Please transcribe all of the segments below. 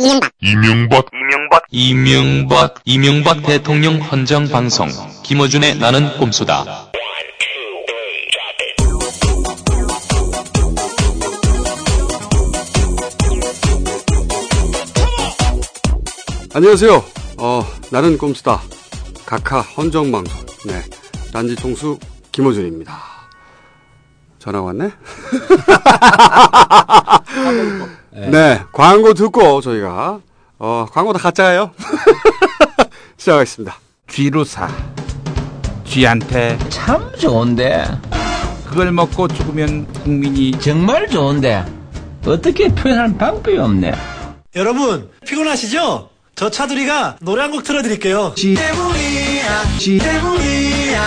이명박 이명박 이명박 이명박 이명박 대통령 헌정 방송 김어준의 나는 꼼수다. 안녕하세요. 어, 나는 꼼수다. 각하 헌정 방송. 네. 딴지 총수 김호준입니다. 전화 왔네? 네. 광고 듣고 저희가, 어, 광고 다 가짜예요. 시작하겠습니다. 쥐루사 쥐한테 참 좋은데 그걸 먹고 죽으면 국민이 정말 좋은데 어떻게 표현할 방법이 없네 여러분 피곤하시죠? 저 차두리가 노래 한 곡 틀어드릴게요. 지 때문이야, 지 때문이야,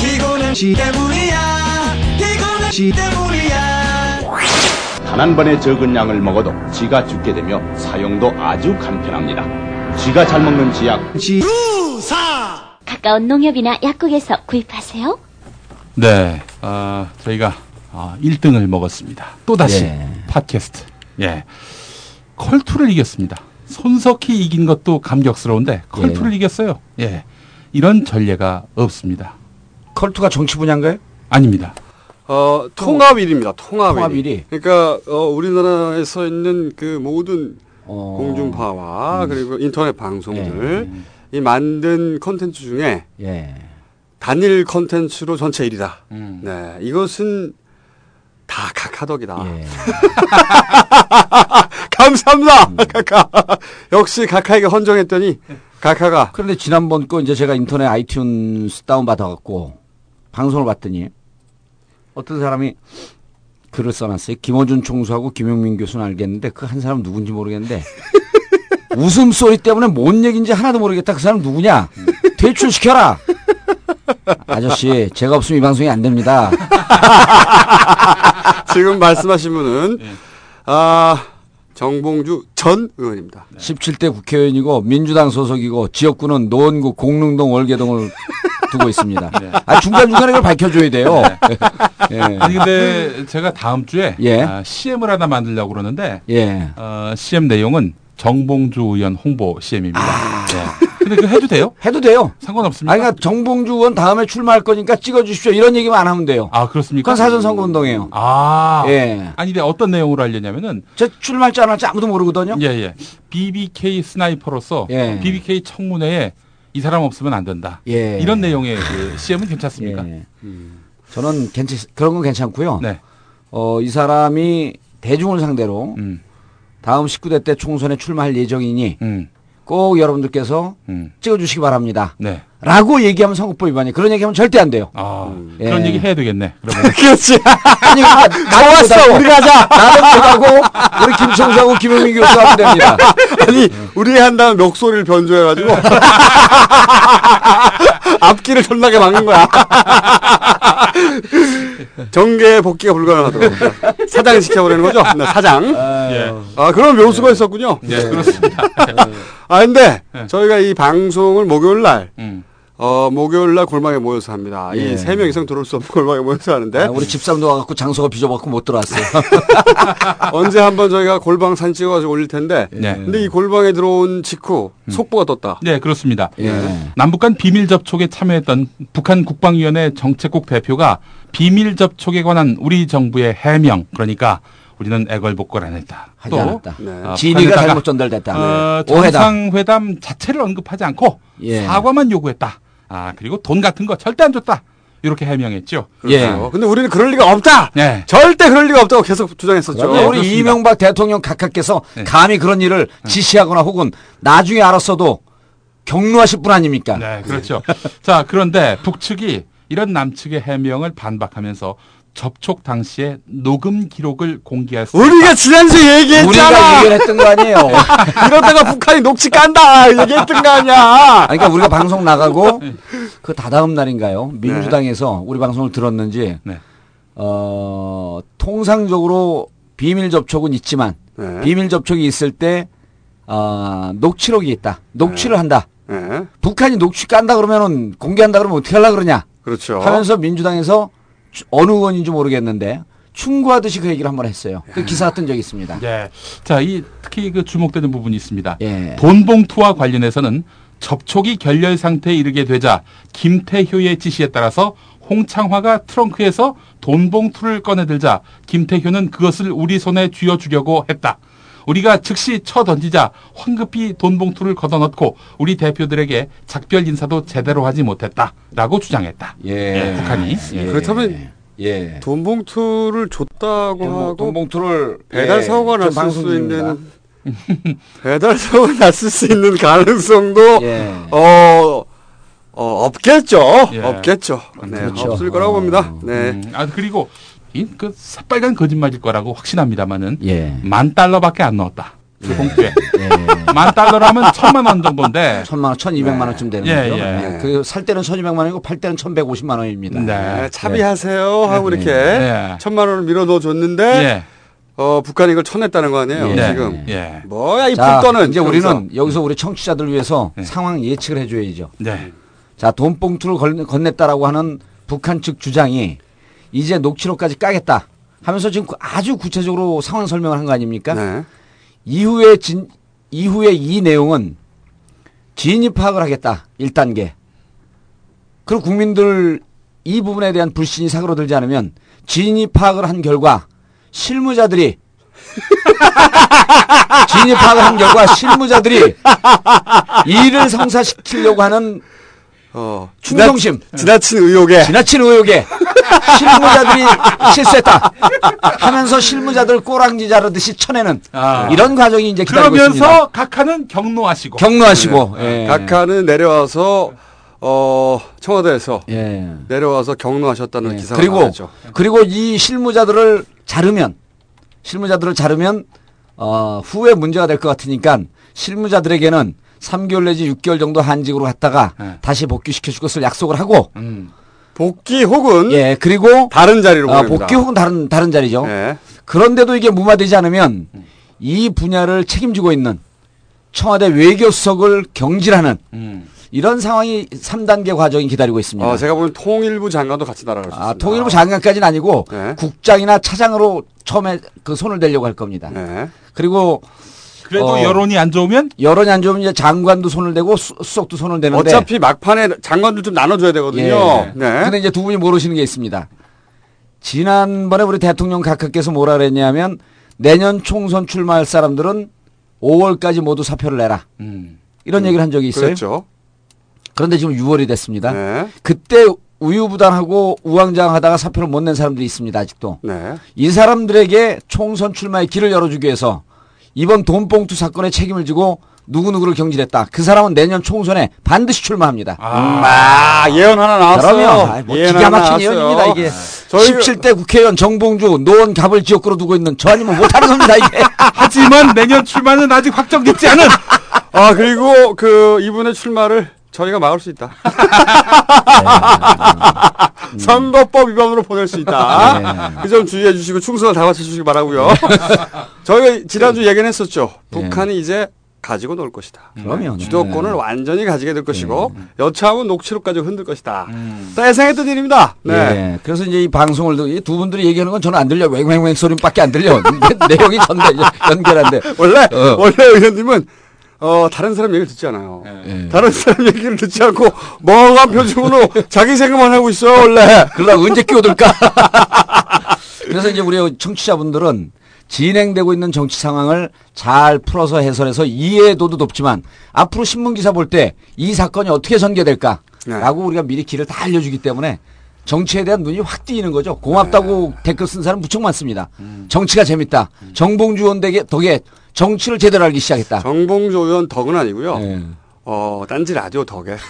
피곤한 지 때문이야, 피곤한 지 때문이야. 단 한 번의 적은 양을 먹어도 쥐가 죽게 되며 사용도 아주 간편합니다. 쥐가 잘 먹는 쥐약 지루사 가까운 농협이나 약국에서 구입하세요. 네 어, 저희가 어, 1등을 먹었습니다. 또다시 예. 팟캐스트 예 컬투를 이겼습니다. 손석희 이긴 것도 감격스러운데 컬투를 이겼어요. 예 이런 전례가 없습니다. 컬투가 정치 분야인가요? 아닙니다. 어, 통합일입니다. 통합일. 통합일이. 그러니까, 어, 우리나라에서 있는 그 모든 어... 공중파와 그리고 인터넷 방송들, 이 만든 컨텐츠 중에 예. 단일 컨텐츠로 전체 1위다. 음. 네, 이것은 다 각하덕이다. 예. 감사합니다, 각하. 역시 각하에게 헌정했더니 각하가 그런데 지난번 거 이제 제가 인터넷 아이튠스 다운 받아갖고 방송을 봤더니 어떤 사람이 글을 써놨어요. 김어준 총수하고 김용민 교수는 알겠는데 그 한 사람 누군지 모르겠는데 웃음소리 때문에 뭔 얘기인지 하나도 모르겠다. 그 사람 누구냐? 퇴출시켜라. 아저씨, 제가 없으면 이 방송이 안 됩니다. 지금 말씀하신 분은 아 정봉주 전 의원입니다. 17대 국회의원이고 민주당 소속이고 지역구는 노원구 공릉동 월계동을 두고 있습니다. 아, 중간 중간에 그걸 밝혀줘야 돼요. 예. 아니 근데 제가 다음 주에 예. 아, CM을 하나 만들려고 그러는데 예. 어, CM 내용은 정봉주 의원 홍보 CM입니다. 아. 예. 근데 그거 해도 돼요? 해도 돼요. 상관없습니까? 아, 그러니까 정봉주 의원 다음에 출마할 거니까 찍어주십시오. 이런 얘기만 안 하면 돼요. 아, 그렇습니까? 그건 사전 선거 운동이에요. 아. 예. 아니, 근데 어떤 내용으로 하려냐면은, 저 출마할지 안 할지 아무도 모르거든요. 예, 예. BBK 스나이퍼로서, 예. BBK 청문회에 이 사람 없으면 안 된다. 예. 이런 내용의 그 CM은 괜찮습니까? 예. 저는 괜찮, 그런 건 괜찮고요. 네. 어, 이 사람이 대중을 상대로 음, 다음 19대 때 총선에 출마할 예정이니 음, 꼭 여러분들께서 음. 찍어주시기 바랍니다. 네. 라고 얘기하면 선거법 위반이 그런 얘기하면 절대 안 돼요. 아, 예. 그런 얘기 해야 되겠네. 그렇지. 아니, 나는 못하고, 우리가 하자. 나는 못하고, 우리 김총수하고 김영민 교수가 하면 됩니다. 아니 우리 한다면 멱소리를 변조해가지고 앞길을 존나게 막는 거야. 정계 복귀가 불가능하도록 사장 시켜버리는 거죠. 네, 사장. 예. 아 그런 묘수가 있었군요. 예, 그렇습니다. 아 근데 네. 저희가 이 방송을 목요일 날 음. 어, 목요일 날 골방에 모여서 합니다. 예. 이세 명 이상 들어올 수 없는 골방에 모여서 하는데 아, 우리 집사람도 와갖고 장소가 비좁았고 못 들어왔어요. 언제 한번 저희가 골방 사진 찍어가지고 올릴 텐데 네. 근데 이 골방에 들어온 직후 속보가 떴다. 네, 그렇습니다. 예. 남북 간 비밀 접촉에 참여했던 북한 국방위원회 정책국 대표가 비밀 접촉에 관한 우리 정부의 해명, 그러니까 우리는 애걸복걸 안 했다. 하지 않았다. 네. 어, 진위가 잘못 전달됐다. 어. 정상회담 자체를 언급하지 않고 예. 사과만 요구했다. 아 그리고 돈 같은 거 절대 안 줬다. 이렇게 해명했죠. 예. 그렇죠. 근데 우리는 그럴 리가 없다. 네. 절대 그럴 리가 없다고 계속 주장했었죠. 네, 우리 그렇습니다. 이명박 대통령 각하께서 네. 감히 그런 일을 지시하거나 혹은 나중에 알았어도 경로하실 분 아닙니까? 네, 그렇죠. 자, 그런데 북측이 이런 남측의 해명을 반박하면서 접촉 당시에 녹음 기록을 공개할 수 우리가 지난주에 얘기했잖아. 우리가 얘기를 했던 거 아니에요. 이러다가 북한이 녹취 깐다. 얘기했던 거 아니야. 아니, 그러니까 우리가 방송 나가고 그 다다음 날인가요? 민주당에서 우리 방송을 들었는지 네. 어, 통상적으로 비밀 접촉은 있지만 네. 비밀 접촉이 있을 때 어, 녹취록이 있다. 녹취를 한다. 네. 북한이 녹취 깐다 그러면은 공개한다 그러면 어떻게 하려 그러냐? 그렇죠. 하면서 민주당에서 주- 어느 의원인지 모르겠는데 충고하듯이 그 얘기를 한번 했어요. 그 기사가 뜬 적이 있습니다. 예. 자, 이 특히 그 주목되는 부분이 있습니다. 예. 돈 봉투와 관련해서는 접촉이 결렬 상태에 이르게 되자 김태효의 지시에 따라서 홍창화가 트렁크에서 돈 봉투를 꺼내들자 김태효는 그것을 우리 손에 쥐어주려고 했다. 우리가 즉시 쳐 던지자 황급히 돈 봉투를 걷어넣고 우리 대표들에게 작별 인사도 제대로 하지 못했다라고 주장했다. 예, 북한이. 예. 그렇다면 예. 돈 봉투를 줬다고 돈, 하고 돈 봉투를 배달 예, 사고가 좀 났을 수. 있는 배달 사고가 났을 수 있는 가능성도 예. 어, 어 없겠죠. 예. 없겠죠. 네, 그렇죠. 없을 거라고 어. 봅니다. 네. 음, 아 그리고 이그 새빨간 거짓말일 거라고 확신합니다만은 예. 만 달러밖에 안 넣었다. 그 봉투에 예. 만 달러라면 천만 원 정도인데. 천만 원, 천이백만 원쯤 되는 예, 거죠. 예. 그살 때는 천이백만 원이고 팔 때는 천백오십만 원입니다. 네. 네, 차비하세요 하고 이렇게 네. 천만 원을 밀어 넣어 줬는데 예. 어, 북한이 이걸 쳐냈다는 거 아니에요. 예. 네. 지금 예. 뭐야 이 자, 불떠는 이제 우리는 여기서 우리 청취자들 위해서 네. 상황 예측을 해줘야죠. 네. 자, 돈봉투를 건- 건넸다라고 하는 북한 측 주장이 이제 녹취록까지 까겠다 하면서 지금 그 아주 구체적으로 상황 설명을 한 거 아닙니까? 네. 이후에 진, 이후에 이 내용은 진입 파악을 하겠다. 1단계. 그리고 국민들 이 부분에 대한 불신이 사그러들지 않으면 진입 파악을 한 결과 실무자들이 진입 파악을 한 결과 실무자들이 일을 성사시키려고 하는 어, 충성심, 지나 친 의혹에 지나친 의혹에 실무자들이 실수했다 하면서 실무자들 꼬랑지 자르듯이 쳐내는 아. 이런 과정이 이제 기다리고 있습니다. 그러면서 각하는 경로하시고. 경로하시고 예. 각하는 내려와서 어, 청와대에서 예. 내려와서 경로하셨다는 예. 기사가 그리고 나왔죠. 그리고 이 실무자들을 자르면 실무자들을 자르면 어, 후에 문제가 될 것 같으니까 실무자들에게는 3개월 내지 6개월 정도 한직으로 갔다가 네. 다시 복귀시켜 줄 것을 약속을 하고 음. 복귀 혹은 예 그리고 다른 자리로 어, 보냅니다. 복귀 혹은 다른 다른 자리죠. 예. 그런데도 이게 무마되지 않으면 이 분야를 책임지고 있는 청와대 외교수석을 경질하는 음. 이런 상황이 3단계 과정이 기다리고 있습니다. 어, 제가 보는 통일부 장관도 같이 날아갈 수 아. 통일부 장관까지는 아니고 네. 국장이나 차장으로 처음에 그 손을 대려고 할 겁니다. 네. 그리고 그래도 어. 여론이 안 좋으면 여론이 안 좋으면 이제 장관도 손을 대고 수, 석도 손을 대는데 어차피 막판에 장관들 좀 나눠줘야 되거든요. 예. 네. 근데 이제 두 분이 모르시는 게 있습니다. 지난번에 우리 대통령 각하께서 뭐라 그랬냐면 내년 총선 출마할 사람들은 5월까지 모두 사표를 내라. 음. 이런 얘기를 한 적이 있어요. 그렇죠. 그런데 지금 6월이 됐습니다. 네. 그때 우유부단하고 우왕좌왕하다가 사표를 못 낸 사람들이 있습니다. 아직도. 네. 이 사람들에게 총선 출마의 길을 열어주기 위해서 이번 돈봉투 사건에 책임을 지고 누구누구를 경질했다. 그 사람은 내년 총선에 반드시 출마합니다. 아. 아, 예언 하나 나왔어요. 그러면 아이, 뭐 예언 기가 하나 막힌. 예언입니다. 이게 저희 17대 국회의원 정봉주 노원 갑을 지역구로 두고 있는 저 아니면 못하는 겁니다. 이게. 하지만 내년 출마는 아직 확정됐지 않은. 아, 그리고 그 이분의 출마를 저희가 막을 수 있다. 선거법 위반으로 보낼 수 있다. 그점 주의해 주시고 충성을 다 바쳐 주시기 바라고요. 저희가 지난주 얘기는 했었죠. 북한이 이제 가지고 놀 것이다. 그러면 주도권을 완전히 가지게 될 것이고 여차하면 녹취록까지 흔들 것이다. 음. 또 예상했던 일입니다. 네. 예. 그래서 이제 이 방송을 듣- 이두 분들이 얘기하는 건 저는 안 들려. 웽웽웽 소리밖에 안 들려. 내- 내용이 전달 연결한데. 원래 어. 원래 의원님은 어, 다른 사람 얘기를 듣지 않아요. 예. 다른 사람 얘기를 듣지 않고 멍한 표정으로 자기 생각만 하고 있어 원래. 그러다 언제 끼어들까? 그래서 이제 우리 청취자분들은 진행되고 있는 정치 상황을 잘 풀어서 해설해서 이해도도 높지만 앞으로 신문 기사 볼 때 이 사건이 어떻게 전개될까라고 네. 우리가 미리 길을 다 알려주기 때문에 정치에 대한 눈이 확 띄이는 거죠. 고맙다고 댓글 쓴 사람 무척 많습니다. 정치가 재밌다. 정봉주 의원 덕에, 덕에 정치를 제대로 알기 시작했다. 정봉조 의원 덕은 아니고요. 예. 어, 딴지 라디오 덕에.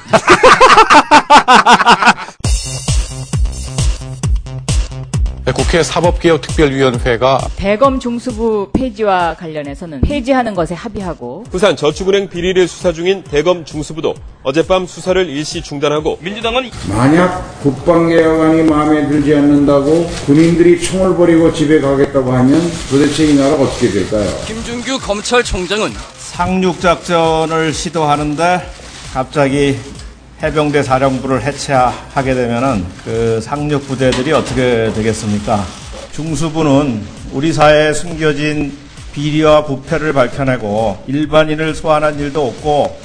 국회 사법개혁특별위원회가 대검 중수부 폐지와 관련해서는 폐지하는 것에 합의하고 부산 저축은행 비리를 수사 중인 대검 중수부도 어젯밤 수사를 일시 중단하고 민주당은 만약 국방개혁안이 마음에 들지 않는다고 군인들이 총을 버리고 집에 가겠다고 하면 도대체 이 나라 어떻게 될까요? 김준규 검찰총장은 상륙작전을 시도하는데 갑자기 해병대 사령부를 해체하게 되면은 그 상륙 부대들이 어떻게 되겠습니까? 중수부는 우리 사회에 숨겨진 비리와 부패를 밝혀내고 일반인을 소환한 일도 없고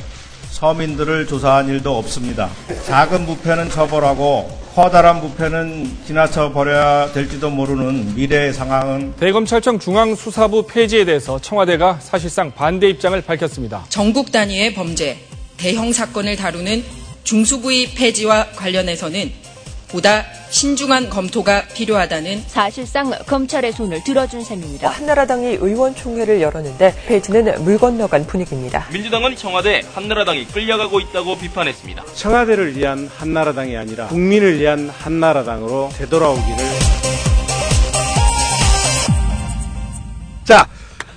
서민들을 조사한 일도 없습니다. 작은 부패는 처벌하고 커다란 부패는 지나쳐 버려야 될지도 모르는 미래의 상황은 대검찰청 중앙수사부 폐지에 대해서 청와대가 사실상 반대 입장을 밝혔습니다. 전국 단위의 범죄, 대형 사건을 다루는 중수부의 폐지와 관련해서는 보다 신중한 검토가 필요하다는 사실상 검찰의 손을 들어준 셈입니다. 한나라당이 의원총회를 열었는데 폐지는 물 건너간 분위기입니다. 민주당은 청와대 한나라당이 끌려가고 있다고 비판했습니다. 청와대를 위한 한나라당이 아니라 국민을 위한 한나라당으로 되돌아오기를 자,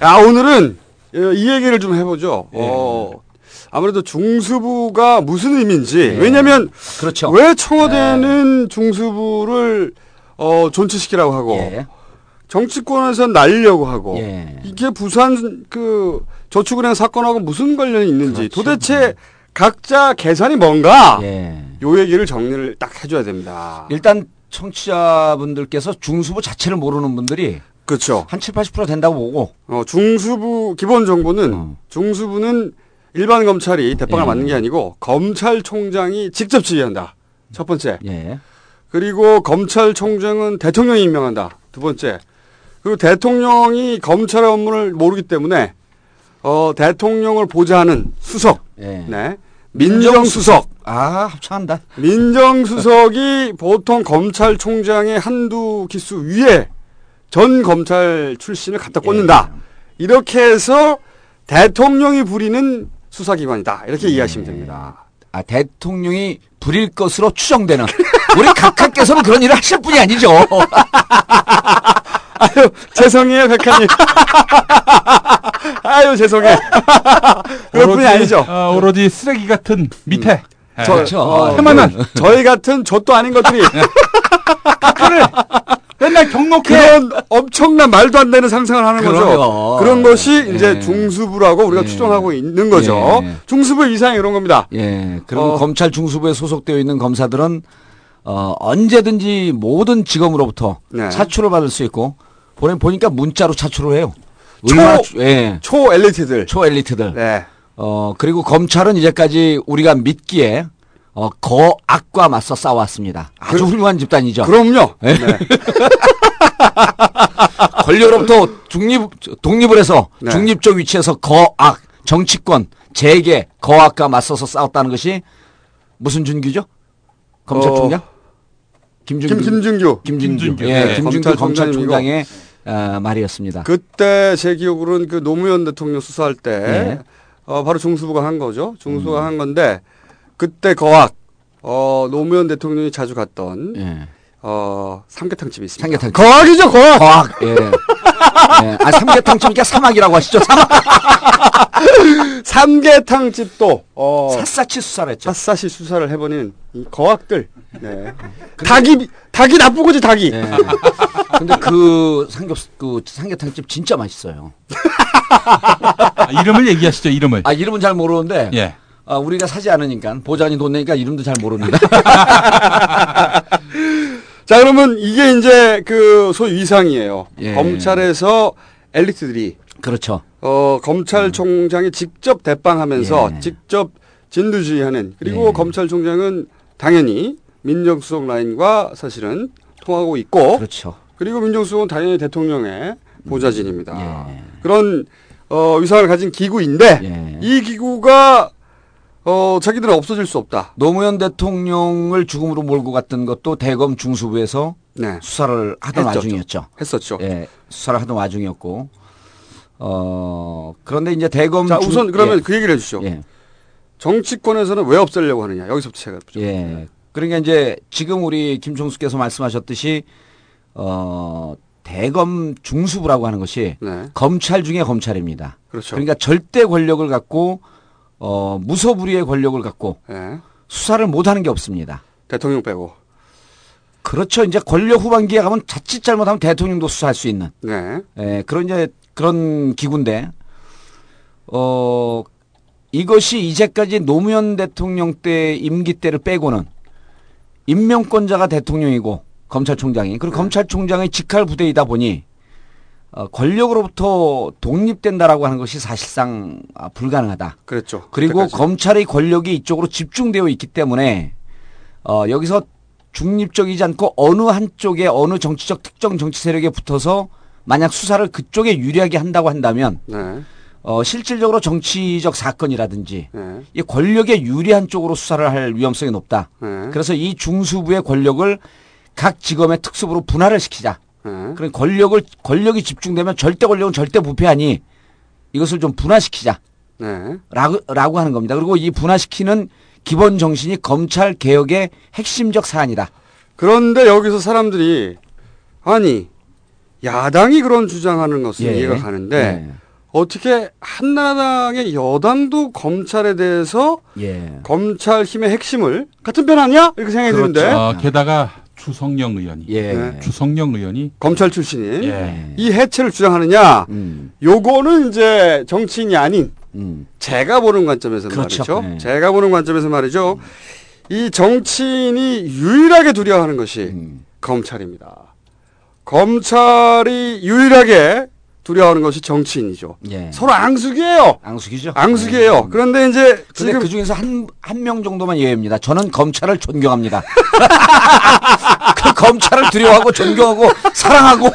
아, 오늘은 이 얘기를 좀 해보죠. 어, 아무래도 중수부가 무슨 의미인지. 왜냐면, 그렇죠. 왜 청와대는 중수부를, 어, 존치시키라고 하고, 정치권에서 날리려고 하고, 이게 부산 그 저축은행 사건하고 무슨 관련이 있는지, 도대체 각자 계산이 뭔가, 요 얘기를 정리를 딱 해줘야 됩니다. 일단 청취자분들께서 중수부 자체를 모르는 분들이 그렇죠. 한 7, 80% 된다고 보고. 어, 중수부 기본 정보는 중수부는 일반 검찰이 대빵을 예. 맞는 게 아니고 검찰총장이 직접 지휘한다. 첫 번째. 예. 그리고 검찰총장은 대통령이 임명한다. 두 번째. 그리고 대통령이 검찰의 업무를 모르기 때문에 어, 대통령을 보좌하는 수석. 예. 네. 민정수석. 아, 합창한다. 민정수석이 보통 검찰총장의 한두 기수 위에 전 검찰 출신을 갖다 꽂는다. 이렇게 해서 대통령이 부리는 수사기관이다. 이렇게 이해하시면 됩니다. 아, 대통령이 부릴 것으로 추정되는 우리 각하께서는 그런 일을 하실 분이 아니죠. 아유, 죄송해요, 백하님. 아유, 죄송해. 그럴 뿐이 아니죠. 어, 오로지 쓰레기 같은 밑에. 예. 저, 어, 태만한. 저희 같은 젖도 아닌 것들이 맨날 경록해. 그런 엄청난 말도 안 되는 상상을 하는 거죠. 그럼요. 그런 것이 이제 예. 중수부라고 우리가 추정하고 있는 거죠. 예. 중수부 이상이 이런 겁니다. 예. 그리고 어. 검찰 중수부에 소속되어 있는 검사들은 어, 언제든지 모든 직업으로부터 네. 차출을 받을 수 있고 보내 보니까 문자로 차출을 해요. 초- 예. 초 엘리트들. 초 엘리트들. 네. 어, 그리고 검찰은 이제까지 우리가 믿기에 어, 거악과 맞서 싸웠습니다. 아주 훌륭한 집단이죠. 그럼요. 예. 권력으로부터 중립, 독립을 해서 네. 중립적 위치에서 거악, 정치권, 재계, 거악과 맞서서 싸웠다는 것이 무슨 준규죠? 검찰총장? 김준규. 어, 김, 김준규. 김준규. 김준규. 예, 네, 김준규. 검찰총장의 어, 말이었습니다. 그때 제 기억으로는 그 노무현 대통령 수사할 때 예. 어, 바로 중수부가 한 거죠. 중수부가 한 건데 그때 거학 어, 노무현 대통령이 자주 갔던 예. 어, 삼계탕 집이 있습니다. 삼계탕집. 거학이죠, 거학. 거악. 예. 예. 아, 삼계탕 집이니까 사막이라고 하시죠. 사막. 삼계탕 집도 어, 샅샅이 수사를 했죠. 샅샅이 수사를 해버린 이 거학들. 네. 닭이 닭이 나쁜 거지, 닭이. 예. 근데 그 삼겹 그 삼계탕 집 진짜 맛있어요. 아, 이름을 얘기하시죠, 이름을. 아 이름은 잘 모르는데 예. 아, 우리가 사지 않으니까 보장이 돈 내니까 이름도 잘 모릅니다. 자, 그러면 이게 이제 그 소위 위상이에요. 예. 검찰에서 엘리트들이 그렇죠. 어, 검찰총장이 직접 대빵하면서 예. 직접 진두지휘하는 그리고 예. 검찰총장은 당연히 민정수석 라인과 사실은 통하고 있고 그렇죠. 그리고 민정수석은 당연히 대통령의 보좌진입니다. 예. 그런 어, 위상을 가진 기구인데 예. 이 기구가 어, 자기들은 없어질 수 없다. 노무현 대통령을 죽음으로 몰고 갔던 것도 대검 중수부에서 네. 수사를 하던 했었죠. 와중이었죠. 했었죠. 예, 수사를 하던 와중이었고, 어 그런데 이제 대검 자, 중- 우선 그러면 예, 그 얘기를 해 주시죠. 예, 정치권에서는 왜 없애려고 하느냐. 여기서부터 제가 좀 예. 그러니까 이제 지금 우리 김총수께서 말씀하셨듯이 어 대검 중수부라고 하는 것이 네. 검찰 중에 검찰입니다. 그렇죠. 그러니까 절대 권력을 갖고 어 무소불위의 권력을 갖고 예. 수사를 못하는 게 없습니다. 대통령 빼고. 그렇죠. 이제 권력 후반기에 가면 자칫 잘못하면 대통령도 수사할 수 있는 네. 예, 그런 이제 그런 기구인데 어 이것이 이제까지 노무현 대통령 때 임기 때를 빼고는 임명권자가 대통령이고 검찰총장이. 그리고 검찰총장의 직할 부대이다 보니 어, 권력으로부터 독립된다라고 하는 것이 사실상 아, 불가능하다. 그랬죠. 그리고 그때까지. 검찰의 권력이 이쪽으로 집중되어 있기 때문에 어, 여기서 중립적이지 않고 어느 한쪽에 어느 정치적 특정 정치 세력에 붙어서 만약 수사를 그쪽에 유리하게 한다고 한다면 네. 어, 실질적으로 정치적 사건이라든지 네. 이 권력에 유리한 쪽으로 수사를 할 위험성이 높다. 네. 그래서 이 중수부의 권력을 각 지검의 특수부로 분할을 시키자. 네. 그런 권력을 권력이 집중되면 절대 권력은 절대 부패하니 이것을 좀 분화시키자. 네. 라고, 라고 하는 겁니다. 그리고 이 분화시키는 기본 정신이 검찰 개혁의 핵심적 사안이다. 그런데 여기서 사람들이 아니 야당이 그런 주장하는 것은 예. 이해가 가는데 예. 어떻게 한나라당의 여당도 검찰에 대해서 예. 검찰 힘의 핵심을 같은 편 아니야? 이렇게 생각이 드는데 어, 게다가 주성영 의원이 예. 네. 주성영 의원이 검찰 출신인 예. 이 해체를 주장하느냐? 음. 요거는 이제 정치인이 아닌 음. 제가 보는 관점에서 그렇죠. 말이죠. 네. 제가 보는 관점에서 말이죠. 이 정치인이 유일하게 두려워하는 것이 음. 검찰입니다. 검찰이 유일하게 두려워하는 것이 정치인이죠. 예. 서로 앙숙이에요. 앙숙이죠. 앙숙이에요. 그런데 이제 근데 지금 그 중에서 한, 한 명 정도만 예외입니다. 저는 검찰을 존경합니다. 그 검찰을 두려워하고 존경하고 사랑하고.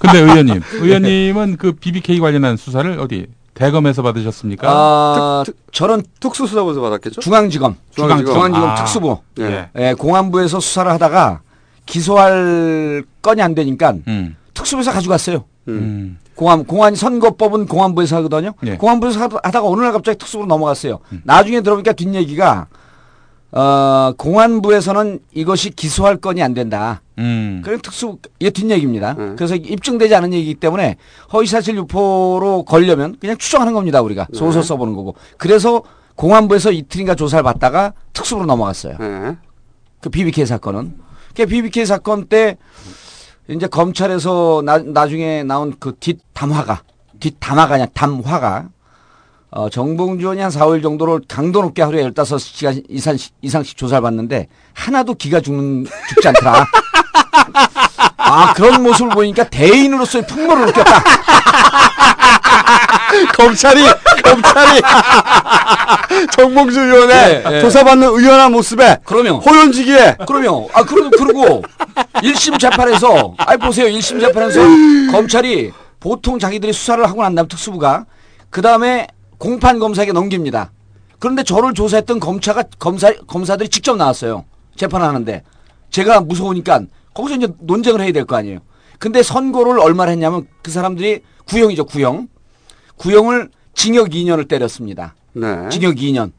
근데 의원님, 의원님은 그 BBK 관련한 수사를 어디 대검에서 받으셨습니까? 아, 저는 특수수사부에서 받았겠죠? 중앙지검. 중앙지검. 중앙지검 아. 특수부. 예. 예, 공안부에서 수사를 하다가 기소할 건이 안 되니까 음. 특수부에서 가져갔어요. 음. 공안 공안 선거법은 공안부에서 하거든요. 예. 공안부에서 하다- 하다가 어느 날 갑자기 특수부로 넘어갔어요. 나중에 들어보니까 뒷 얘기가 어, 공안부에서는 이것이 기소할 건이 안 된다. 음. 그런 특수 이게 뒷얘기입니다. 네. 그래서 입증되지 않은 얘기이기 때문에 허위사실 유포로 걸려면 그냥 추정하는 겁니다. 우리가 네. 소설 써보는 거고. 그래서 공안부에서 이틀인가 조사를 받다가 특수부로 넘어갔어요. 예. 그 BBK 사건은. 그 BBK 사건 때 이제 검찰에서 나, 나중에 나온 그 뒷담화가 뒷담화가 아니라 담화가 어, 정봉주 의원이 한 4월 정도로 강도 높게 하루에 15시간 이상씩, 이상씩 조사를 받는데 하나도 기가 죽는, 죽지 않더라. 아, 그런 모습을 보니까 대인으로서의 풍모를 느꼈다. 검찰이 검찰이 정봉주 의원의 예, 예. 조사받는 의원한 모습에 그러면 호연지기에 그러면 아 그러고 1심 재판에서 아이 보세요 1심 재판에서 검찰이 보통 자기들이 수사를 하고 난 다음 특수부가 그 다음에 공판 검사에게 넘깁니다. 그런데 저를 조사했던 검사가 검사 검사들이 직접 나왔어요. 재판하는데 제가 무서우니까 거기서 이제 논쟁을 해야 될 거 아니에요. 근데 선고를 얼마나 했냐면 그 사람들이 구형이죠 구형 구형을 징역 2년을 때렸습니다. 네. 징역 2년.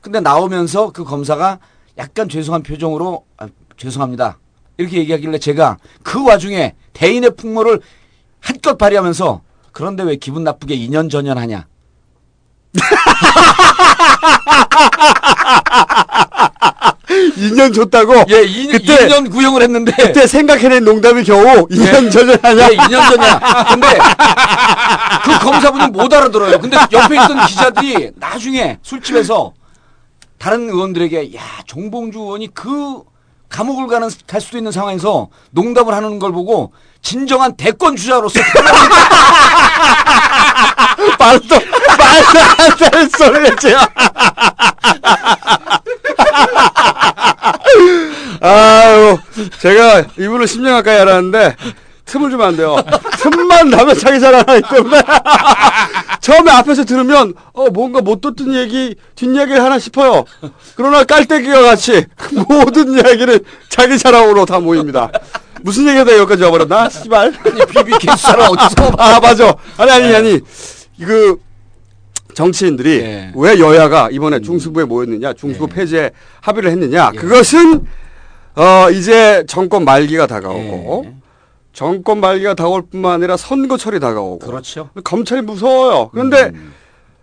근데 나오면서 그 검사가 약간 죄송한 표정으로 아, 죄송합니다. 이렇게 얘기하길래 제가 그 와중에 대인의 풍모를 한껏 발휘하면서 그런데 왜 기분 나쁘게 2년 전연하냐. 2년 줬다고. 예, 2, 그때- 2년 구형을 했는데. 그때 생각해낸 농담이 겨우 2년 전이하냐? 예, 2년 전이야. 근데 그 검사분이 못 알아들어요. 근데 옆에 있던 기자들이 나중에 술집에서 다른 의원들에게 야 정봉주 의원이 그 감옥을 가는 갈 수도 있는 상황에서 농담을 하는 걸 보고 진정한 대권 주자로서 말도 말도 안 되는 소리를 지어. 아유, 제가 이분을 10년 가까이 알았는데 틈을 주면 안 돼요. 틈만 나면 자기 잘하기 때문에 처음에 앞에서 들으면 어 뭔가 못 듣던 얘기 뒷이야기를 하나 싶어요. 그러나 깔때기와 같이 모든 이야기는 자기 자랑으로 다 모입니다. 무슨 얘기가 여기까지 와버렸나? 씨발. 아니 BBK 수사를 어디서 아 맞아. 아니 아니 아니 그 정치인들이 예. 왜 여야가 이번에 중수부에 모였느냐, 중수부 폐지에 합의를 했느냐. 그것은 어 이제 정권 말기가 다가오고 정권 말기가 다가올 뿐만 아니라 선거철이 다가오고 그렇죠. 검찰이 무서워요. 그런데 음.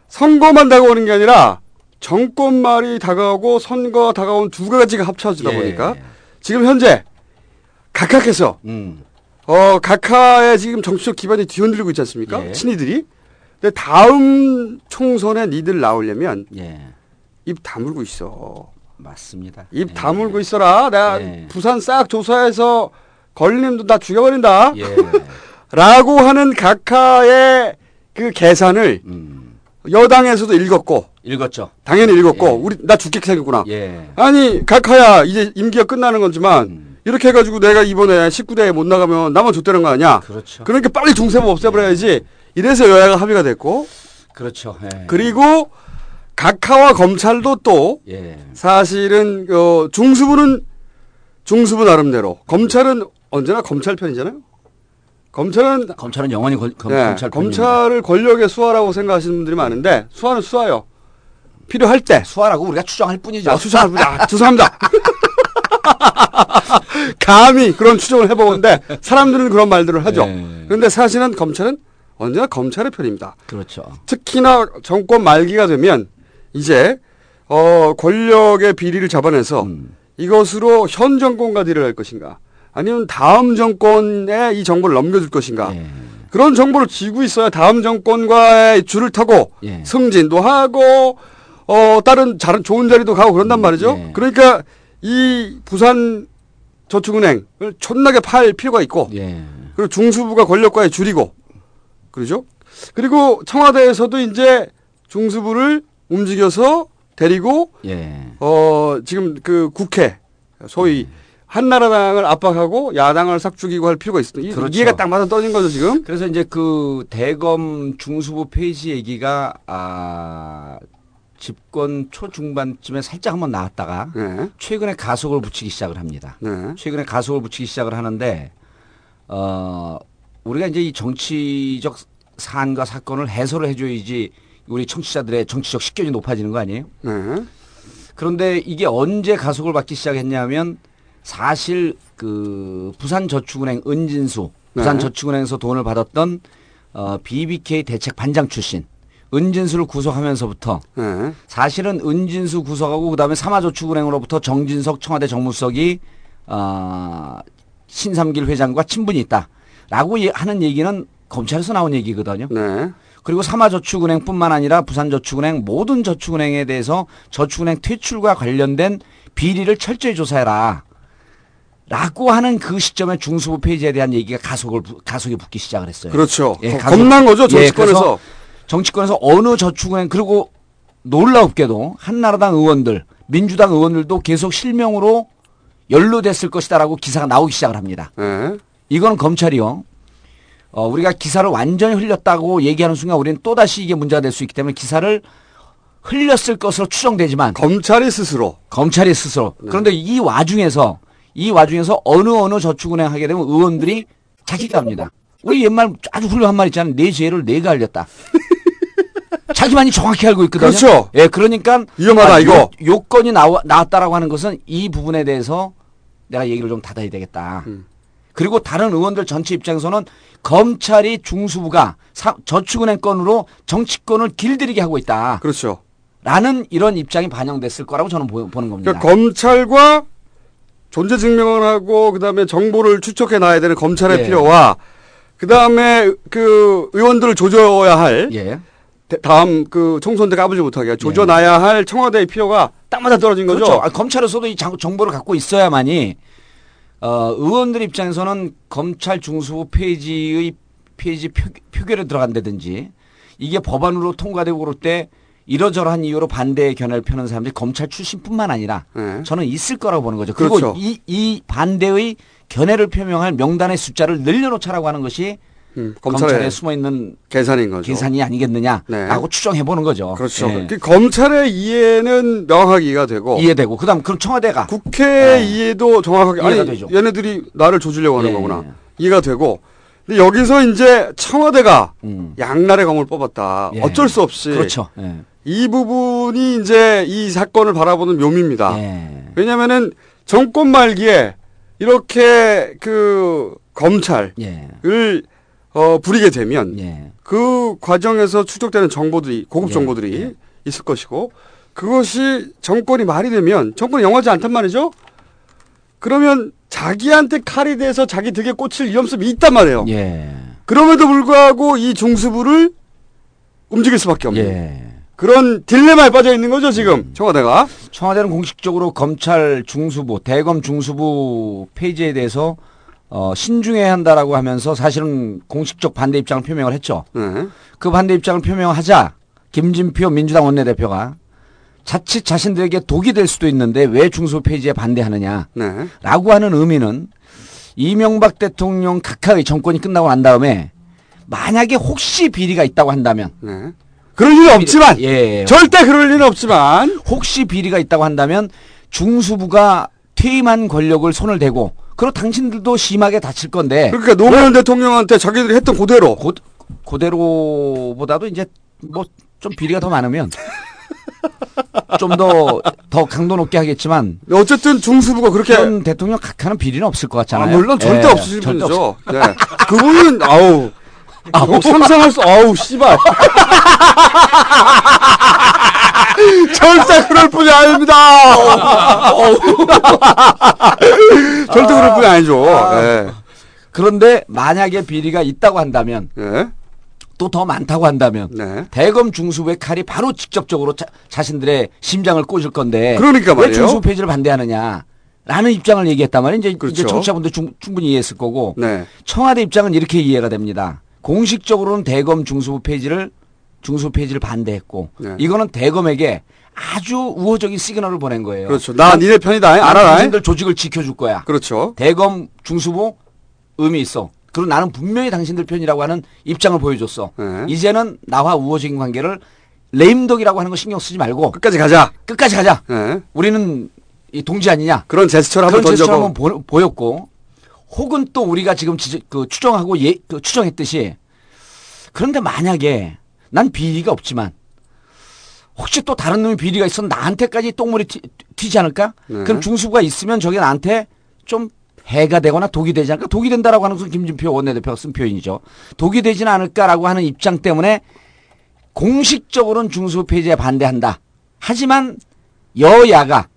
선거만 다가오는 게 아니라 정권 말이 다가오고 선거가 다가온 두 가지가 합쳐지다 예. 보니까 지금 현재 각하께서 음. 어, 각하의 지금 정치적 기반이 뒤흔들리고 있지 않습니까? 예. 친이들이. 근데 다음 총선에 니들 나오려면 예. 입 다물고 있어. 맞습니다. 입 다물고 있어라. 내가 예. 부산 싹 조사해서 걸림도 다 죽여버린다. 예. 라고 하는 각하의 그 계산을 음. 여당에서도 읽었고 읽었죠. 당연히 읽었고 우리 나 죽게 생겼구나. 예. 아니 각하야 이제 임기가 끝나는 거지만 음. 이렇게 해가지고 내가 이번에 19대에 못 나가면 나만 줬다는 거 아니야. 그렇죠. 그러니까 빨리 중세법 없애버려야지. 이래서 여야가 합의가 됐고 그렇죠. 예. 그리고 각하와 검찰도 또 예. 사실은 어, 중수부는 중수부 나름대로 검찰은 언제나 검찰 편이잖아요. 검찰은 검찰은 영원히 걸- 검, 네, 검찰. 검찰을 권력의 수하라고 생각하시는 분들이 많은데 수하는 수하요. 필요할 때 수하라고 우리가 추정할 뿐이죠. 아, 추정할 뿐. 아, 죄송합니다. 감히 그런 추정을 해보는데 사람들은 그런 말들을 하죠. 네. 그런데 사실은 검찰은 언제나 검찰의 편입니다. 그렇죠. 특히나 정권 말기가 되면 이제 어 권력의 비리를 잡아내서 음. 이것으로 현 정권과 딜을 할 것인가 아니면 다음 정권에 이 정보를 넘겨줄 것인가 예. 그런 정보를 쥐고 있어야 다음 정권과의 줄을 타고 예. 승진도 하고 어 다른 다른 좋은 자리도 가고 그런단 말이죠. 예. 그러니까 이 부산 저축은행을 존나게 팔 필요가 있고 예. 그리고 중수부가 권력과의 줄이고 그러죠. 그리고 청와대에서도 이제 중수부를 움직여서 데리고 예. 어 지금 그 국회 소위 한나라당을 압박하고 야당을 싹 죽이고 할 필요가 있습니다. 이- 그렇죠. 이해가 딱 맞아 떨어진 거죠 지금. 그래서 이제 그 대검 중수부 페이지 얘기가 아 집권 초중반쯤에 살짝 한번 나왔다가 네. 최근에 가속을 붙이기 시작을 합니다. 네. 최근에 가속을 붙이기 시작을 하는데 어 우리가 이제 이 정치적 사안과 사건을 해소를 해줘야지 우리 청취자들의 정치적 식견이 높아지는 거 아니에요? 네. 그런데 이게 언제 가속을 받기 시작했냐면 사실 그 부산저축은행 은진수 네. 부산저축은행에서 돈을 받았던 어, BBK 대책 반장 출신 은진수를 구속하면서부터 네. 사실은 은진수 구속하고 그다음에 삼화저축은행으로부터 정진석 청와대 정무수석이 어, 신삼길 회장과 친분이 있다 라고 예- 하는 얘기는 검찰에서 나온 얘기거든요. 네. 그리고 삼화저축은행뿐만 아니라 부산저축은행 모든 저축은행에 대해서 저축은행 퇴출과 관련된 비리를 철저히 조사해라. 라고 하는 그 시점에 중수부 페이지에 대한 얘기가 가속을 부- 가속이 붙기 시작을 했어요. 그렇죠. 예, 거- 가속. 겁난 거죠, 예, 정치권에서. 그래서 정치권에서 어느 저축은행 그리고 놀랍게도 한나라당 의원들, 민주당 의원들도 계속 실명으로 연루됐을 것이다라고 기사가 나오기 시작을 합니다. 네. 이거는 검찰이요. 어, 우리가 기사를 완전히 흘렸다고 얘기하는 순간 우리는 또다시 이게 문제가 될 수 있기 때문에 기사를 흘렸을 것으로 추정되지만 검찰이 스스로 검찰이 스스로 그런데 이 와중에서 이 와중에서 어느 어느 저축은행 하게 되면 의원들이 자기갑니다. 우리 옛말 아주 훌륭한 말 있잖아요. 내 죄를 내가 알렸다. 자기만이 정확히 알고 있거든요. 그렇죠. 예, 그러니까 위험하다, 아, 이거. 요, 요건이 나와, 나왔다라고 하는 것은 이 부분에 대해서 내가 얘기를 좀 닫아야 되겠다. 음. 그리고 다른 의원들 전체 입장에서는 검찰이 중수부가 사- 저축은행 건으로 정치권을 길들이게 하고 있다. 그렇죠. 라는 이런 입장이 반영됐을 거라고 저는 보, 는 겁니다. 그러니까 검찰과 존재 증명을 하고 그다음에 정보를 추적해 놔야 되는 검찰의 예. 필요와 그다음에 그 의원들을 조져야 할 예. 대- 다음 그 총선 때 까불지 못하게 조져놔야 할 청와대의 필요가 딱 맞아 떨어진 거죠. 그렇죠. 아, 검찰에서도 이 장- 정보를 갖고 있어야만이 어, 의원들 입장에서는 검찰 중수부 페이지의 페이지 표, 표결에 들어간다든지 이게 법안으로 통과되고 그럴 때 이러저러한 이유로 반대의 견해를 펴는 사람들이 검찰 출신뿐만 아니라 네. 저는 있을 거라고 보는 거죠. 그리고 그렇죠. 이, 이 반대의 견해를 표명할 명단의 숫자를 늘려놓자라고 하는 것이 음, 검찰에, 숨어 있는 계산인 거죠. 계산이 아니겠느냐라고 네. 추정해 보는 거죠. 그렇죠. 예. 그 검찰의 이해는 명확하게 이해가 되고 이해되고 그다음 그럼 청와대가 국회의 이해도 정확하게 이해가 아니 되죠. 얘네들이 나를 조지려고 하는 예. 거구나 이해가 되고 근데 여기서 이제 청와대가 음. 양날의 검을 뽑았다 예. 어쩔 수 없이 그렇죠. 예. 이 부분이 이제 이 사건을 바라보는 묘미입니다. 예. 왜냐면은 정권 말기에 이렇게 그 검찰을 예. 어 부리게 되면 예. 그 과정에서 추적되는 정보들이 고급 예. 정보들이 예. 있을 것이고 그것이 정권이 말이 되면 정권이 영하지 않단 말이죠. 그러면 자기한테 칼이 돼서 자기 득에 꽂힐 위험성이 있단 말이에요. 예. 그럼에도 불구하고 이 중수부를 움직일 수밖에 없는. 예. 그런 딜레마에 빠져 있는 거죠 지금 청와대가. 청와대는 공식적으로 검찰 중수부, 대검 중수부 페이지에 대해서 어, 신중해야 한다라고 하면서 사실은 공식적 반대 입장을 표명을 했죠. 네. 그 반대 입장을 표명하자 김진표 민주당 원내대표가 자칫 자신들에게 독이 될 수도 있는데 왜 중수부 페이지에 반대하느냐. 네. 라고 하는 의미는 이명박 대통령 각하의 정권이 끝나고 난 다음에 만약에 혹시 비리가 있다고 한다면 네. 그럴 일은 없지만 예, 예. 절대 그럴 일은 없지만 혹시 비리가 있다고 한다면 중수부가 퇴임한 권력을 손을 대고 그리고 당신들도 심하게 다칠 건데 그러니까 노무현 대통령한테 자기들이 했던 그대로 고, 그대로보다도 이제 뭐 좀 비리가 더 많으면 좀더더 강도 높게 하겠지만 어쨌든 중수부가 그렇게 현 대통령 각하는 비리는 없을 것 아, 같잖아요. 물론 절대 예, 없으실 절대 분이죠. 없- 네. 그분은 아우 아우 상상할 수 아우 씨발 절대 그럴 분이 아닙니다. 절대 그럴 분이 아니죠. 예. 그런데 만약에 비리가 있다고 한다면 예. 또 더 많다고 한다면 네. 대검 중수부의 칼이 바로 직접적으로 자, 신들의 심장을 꽂을 건데 그러니까 왜 말이에요. 중수부 폐지를 반대하느냐 라는 입장을 얘기했단 말이에요. 이제, 이제 그렇죠. 청취자분들 중, 충분히 이해했을 거고 네. 청와대 입장은 이렇게 이해가 됩니다. 공식적으로는 대검 중수부 폐지를 중수부 폐지를 반대했고 네. 이거는 대검에게 아주 우호적인 시그널을 보낸 거예요. 그렇죠. 나 니네 편이다. 알아라. 당신들 조직을 지켜줄 거야. 그렇죠. 대검 중수부 의미 있어. 그리고 나는 분명히 당신들 편이라고 하는 입장을 보여줬어. 네. 이제는 나와 우호적인 관계를 레임덕이라고 하는 거 신경 쓰지 말고 끝까지 가자. 끝까지 가자. 예. 우리는 이 동지 아니냐. 그런 제스처를 한번 그런 제스처를 던져고. 한번 보, 보였고 혹은 또 우리가 지금 지, 그 추정하고 예, 그 추정했듯이 그런데 만약에 난 비리가 없지만 혹시 또 다른 놈이 비리가 있으면 나한테까지 똥물이 튀, 튀지 않을까? 네. 그럼 중수부가 있으면 저게 나한테 좀 해가 되거나 독이 되지 않을까? 독이 된다라고 하는 것은 김진표 원내대표가 쓴 표현이죠. 독이 되지는 않을까라고 하는 입장 때문에 공식적으로는 중수부 폐지에 반대한다. 하지만 여야가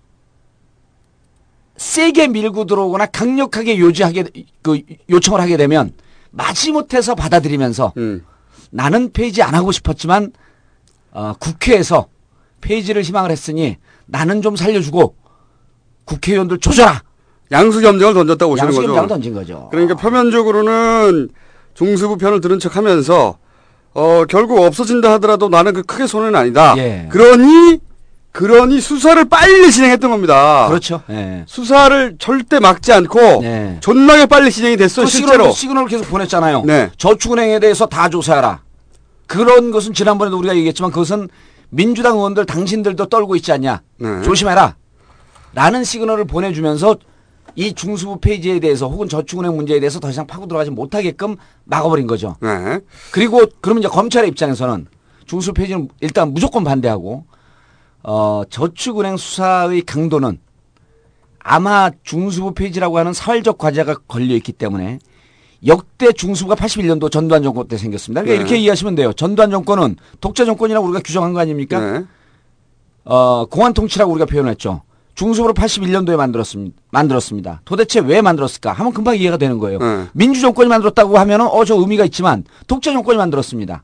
세게 밀고 들어오거나 강력하게 요지하게 그 요청을 하게 되면 마지못해서 받아들이면서 음. 나는 폐지 안 하고 싶었지만 어, 국회에서 폐지를 희망을 했으니 나는 좀 살려주고 국회의원들 조져라. 양수겸정을 던졌다고 보시는 거죠. 양수겸장을 던진 거죠. 그러니까 표면적으로는 중수부 편을 들은 척하면서 어 결국 없어진다 하더라도 나는 그 크게 손해는 아니다. 예. 그러니 그러니 수사를 빨리 진행했던 겁니다. 그렇죠. 예. 수사를 절대 막지 않고 네. 존나게 빨리 진행이 됐어 또 실제로. 시그널, 시그널을 계속 보냈잖아요. 네. 저축은행에 대해서 다 조사하라. 그런 것은 지난번에도 우리가 얘기했지만 그것은 민주당 의원들 당신들도 떨고 있지 않냐. 네. 조심해라. 라는 시그널을 보내주면서 이 중수부 페이지에 대해서 혹은 저축은행 문제에 대해서 더 이상 파고 들어가지 못하게끔 막아버린 거죠. 네. 그리고 그러면 이제 검찰의 입장에서는 중수부 페이지는 일단 무조건 반대하고 어, 저축은행 수사의 강도는 아마 중수부 페이지라고 하는 사회적 과제가 걸려 있기 때문에 역대 중수부가 81년도 전두환 정권 때 생겼습니다. 그러니까 네. 이렇게 이해하시면 돼요. 전두환 정권은 독재 정권이라고 우리가 규정한 거 아닙니까? 네. 어, 공안 통치라고 우리가 표현했죠. 중수부를 81년도에 만들었습니다. 만들었습니다. 도대체 왜 만들었을까? 하면 금방 이해가 되는 거예요. 네. 민주 정권이 만들었다고 하면은 어 저 의미가 있지만 독재 정권이 만들었습니다.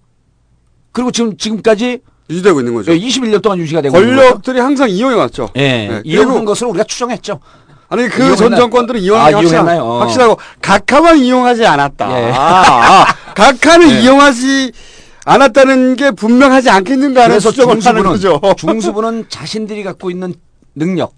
그리고 지금 지금까지 유지되고 있는 거죠. 21년 동안 유지가 되고. 권력들이 항상 이용해 왔죠. 예. 네. 이용한 것을 우리가 추정했죠. 아니 그 전 정권들은 아, 이용한 게 확실하, 이용했나요? 어. 확실하고 각하만 이용하지 않았다. 예. 아, 아, 각하는 예. 이용하지 않았다는 게 분명하지 않겠는가 하는 그래서 수정을 하는 거죠. 중수부는 자신들이 갖고 있는 능력,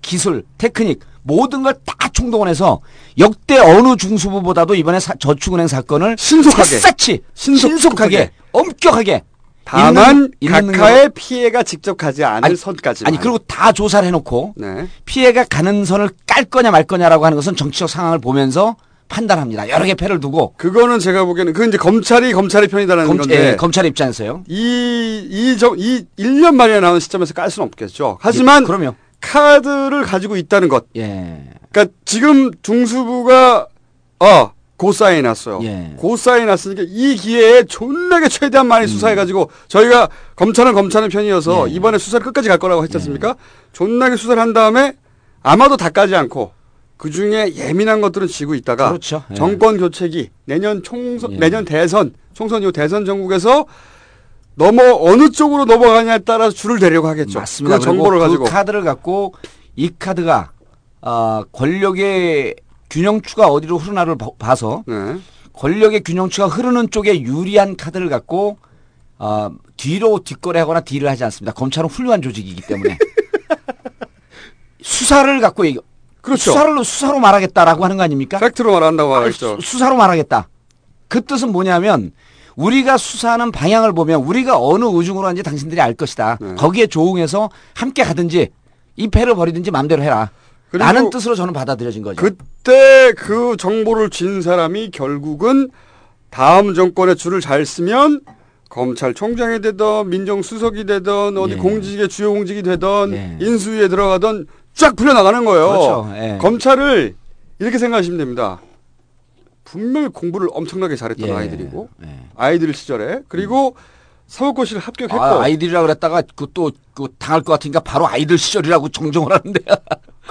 기술, 테크닉 모든 걸 다 총동원해서 역대 어느 중수부보다도 이번에 사- 저축은행 사건을 신속하게. 샅샅이 신속하게. 신속하게 엄격하게 다만 있는- 각하의 피해가 직접 가지 않을 아니, 선까지. 아니 그리고 다 조사를 해놓고 네. 피해가 가는 선을 깔 거냐 말 거냐라고 하는 것은 정치적 상황을 보면서 판단합니다. 여러 개 패를 두고 그거는 제가 보기에는 그 이제 검찰이 검찰의 편이다라는 검, 건데 예, 검찰 입장에서요. 이이저이 1년 만에 나온 시점에서 깔 수는 없겠죠. 하지만 예, 그럼요. 카드를 가지고 있다는 것. 예. 그러니까 지금 중수부가 어 고사인 났어요. 예. 고사인 났으니까 이 기회에 존나게 최대한 많이 수사해가지고 저희가 검찰은 검찰의 편이어서 예. 이번에 수사를 끝까지 갈 거라고 했지 않습니까? 존나게 수사를 한 다음에 아마도 다 까지 않고 그 중에 예민한 것들은 지고 있다가 그렇죠. 예. 정권 교체기 내년 총선 예. 내년 대선 총선 이후 대선 전국에서 넘어 어느 쪽으로 넘어가냐에 따라서 줄을 대려고 하겠죠. 맞습니다. 그 정보를 가지고 그 카드를 갖고 이 카드가 어, 권력의 균형추가 어디로 흐르나를 봐- 봐서 네. 권력의 균형추가 흐르는 쪽에 유리한 카드를 갖고 어, 뒤로 뒷거래하거나 딜을 하지 않습니다. 검찰은 훌륭한 조직이기 때문에 수사를 갖고 얘기, 그렇죠. 수사를 수사로 말하겠다라고 하는 거 아닙니까? 팩트로 말한다고 하겠죠. 수, 수사로 말하겠다. 그 뜻은 뭐냐면 우리가 수사하는 방향을 보면 우리가 어느 우중으로 하는지 당신들이 알 것이다. 네. 거기에 조응해서 함께 가든지 이 패를 버리든지 마음대로 해라. 라는 뜻으로 저는 받아들여진 거죠. 그때 그 정보를 쥔 사람이 결국은 다음 정권의 줄을 잘 쓰면 검찰총장이 되던 민정수석이 되던 어디 예. 공직의 주요 공직이 되던 예. 인수위에 들어가던 쫙 풀려나가는 거예요. 그렇죠. 예. 검찰을 이렇게 생각하시면 됩니다. 분명히 공부를 엄청나게 잘했던 예. 아이들이고 아이들 시절에 그리고 사법고시를 합격했고 아, 아이들이라 그랬다가 그또 그 당할 것 같으니까 바로 아이들 시절이라고 정정을 하는데.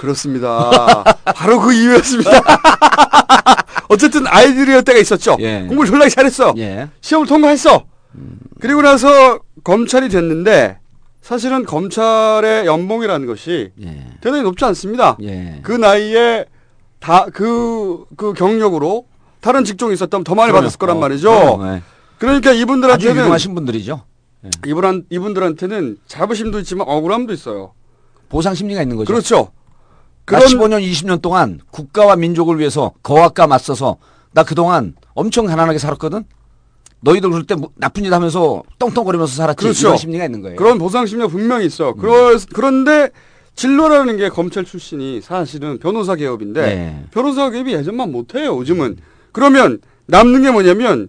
그렇습니다. 바로 그 이유였습니다. 어쨌든 아이들이었 때가 있었죠. 예. 공부를 졸라게 잘했어. 예. 시험을 통과했어. 그리고 나서 검찰이 됐는데 사실은 검찰의 연봉이라는 것이 대단히 높지 않습니다. 예. 그 나이에 다그그 경력으로 다른 직종이 있었다면 더 많이 그럼요. 받았을 거란 어, 말이죠. 예. 그러니까 이분들한테는 유명하신 분들이죠. 이분한 이분들한테는 자부심도 있지만 억울함도 있어요. 보상 심리가 있는 거죠. 그렇죠. 나 그런 15년, 20년 동안 국가와 민족을 위해서 거학과 맞서서 나 그동안 엄청 가난하게 살았거든. 너희들 그럴 때뭐 나쁜 짓 하면서 떵떵거리면서 살았지. 그렇죠. 이런 심리가 있는 거예요. 그런 보상 심리가 분명히 있어. 그러, 그런데 진로라는 게 검찰 출신이 사실은 변호사 개업인데 네. 변호사 개업이 예전만 못해요. 요즘은 그러면 남는 게 뭐냐면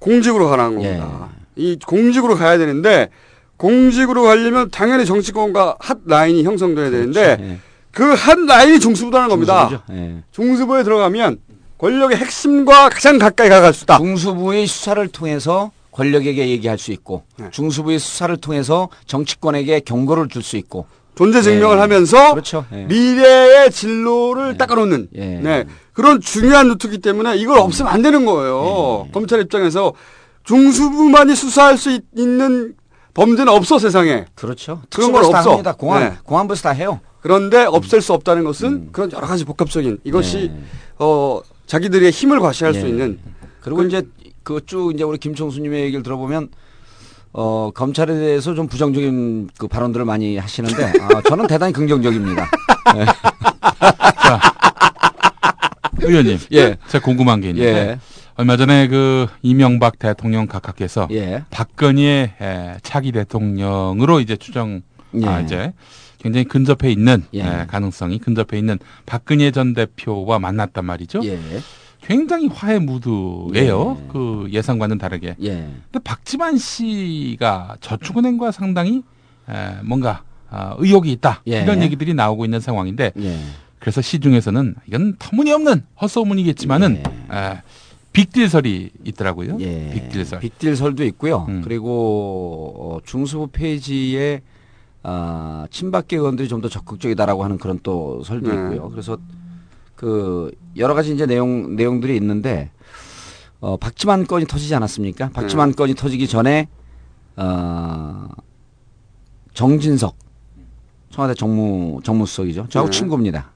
공직으로 가는 겁니다. 이 공직으로 가야 되는데 공직으로 가려면 당연히 정치권과 핫 라인이 형성돼야 되는데 그 핫 라인이 중수부라는 겁니다. 예. 중수부에 들어가면 권력의 핵심과 가장 가까이 가갈 수 있다. 중수부의 수사를 통해서 권력에게 얘기할 수 있고 네. 중수부의 수사를 통해서 정치권에게 경고를 줄 수 있고 존재 증명을 예. 하면서 그렇죠. 예. 미래의 진로를 닦아놓는 네. 그런 중요한 루트기 때문에 이걸 없으면 안 되는 거예요. 검찰 입장에서 중수부만이 수사할 수 있, 는 범죄는 없어 세상에. 그렇죠. 그런 건 없어. 합니다. 공안 네. 공안부에서 다 해요. 그런데 없앨 수 없다는 것은 그런 여러 가지 복합적인 이것이 어 자기들의 힘을 과시할 수 네. 있는 그리고 이제 그쭉 이제 우리 김총수님의 얘기를 들어보면 어 검찰에 대해서 좀 부정적인 그 발언들을 많이 하시는데 아, 저는 대단히 긍정적입니다. 네. 의원님, 예. 제가 궁금한 게 있는데 예. 얼마 전에 그 이명박 대통령 각하께서 예. 박근혜 에, 차기 대통령으로 이제 추정 아 예. 이제 굉장히 근접해 있는 예. 에, 가능성이 근접해 있는 박근혜 전 대표와 만났단 말이죠. 예. 굉장히 화해 무드예요. 그 예상과는 다르게. 예. 근데 박지만 씨가 저축은행과 상당히 에, 뭔가 아, 의혹이 있다 예. 이런 얘기들이 나오고 있는 상황인데 예. 그래서 시중에서는 이건 터무니없는 헛소문이겠지만은 에, 빅딜설이 있더라고요. 예. 빅딜설. 빅딜설도 있고요. 음. 그리고 어, 중수부 페이지에 아, 친박계 의원들이 좀 더 적극적이다라고 하는 그런 또 설도 네. 있고요. 그래서 그 여러 가지 이제 내용 내용들이 있는데 어, 박지만 건이 터지지 않았습니까? 네. 박지만 건이 터지기 전에 어, 정진석 청와대 정무 정무수석이죠. 저하고 네. 친구입니다.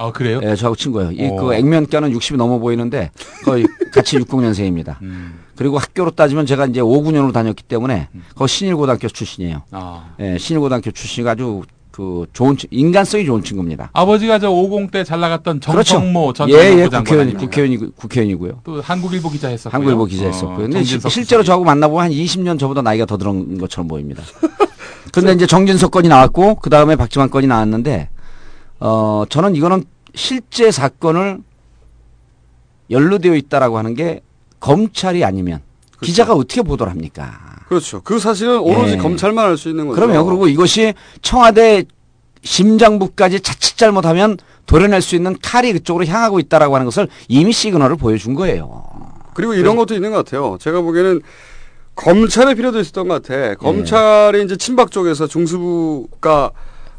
아 그래요? 예, 저하고 친구예요. 이 어. 그 액면가는 60이 넘어 보이는데 거의 같이 60년생입니다. 음. 그리고 학교로 따지면 제가 이제 5, 9년으로 다녔기 때문에 거기 신일고등학교 출신이에요. 아. 예, 신일고등학교 출신이 아주 그 좋은 친- 인간성이 좋은 친구입니다. 아버지가 저 50 때 잘 나갔던 정성모 전 예, 예, 국회의원? 국회의원, 국회의원이고요. 또 한국일보 기자 했었고요. 한국일보 기자했었고요. 어, 근데 시- 실제로 저하고 만나보면 한 20년 저보다 나이가 더 들은 것처럼 보입니다. 근데 이제 정진석 건이 나왔고 그 다음에 박지만 건이 나왔는데 어 저는 이거는 실제 사건을 연루되어 있다라고 하는 게 검찰이 아니면 기자가 어떻게 보도를 합니까? 그렇죠. 그 사실은 오로지 예. 검찰만 알 수 있는 거죠. 그러면 그리고 이것이 청와대 심장부까지 자칫 잘못하면 도려낼 수 있는 칼이 그쪽으로 향하고 있다라고 하는 것을 이미 시그널을 보여준 거예요. 그리고 이런 것도 있는 것 같아요. 제가 보기에는 검찰의 필요도 있었던 것 같아. 검찰이 이제 친박 쪽에서 중수부가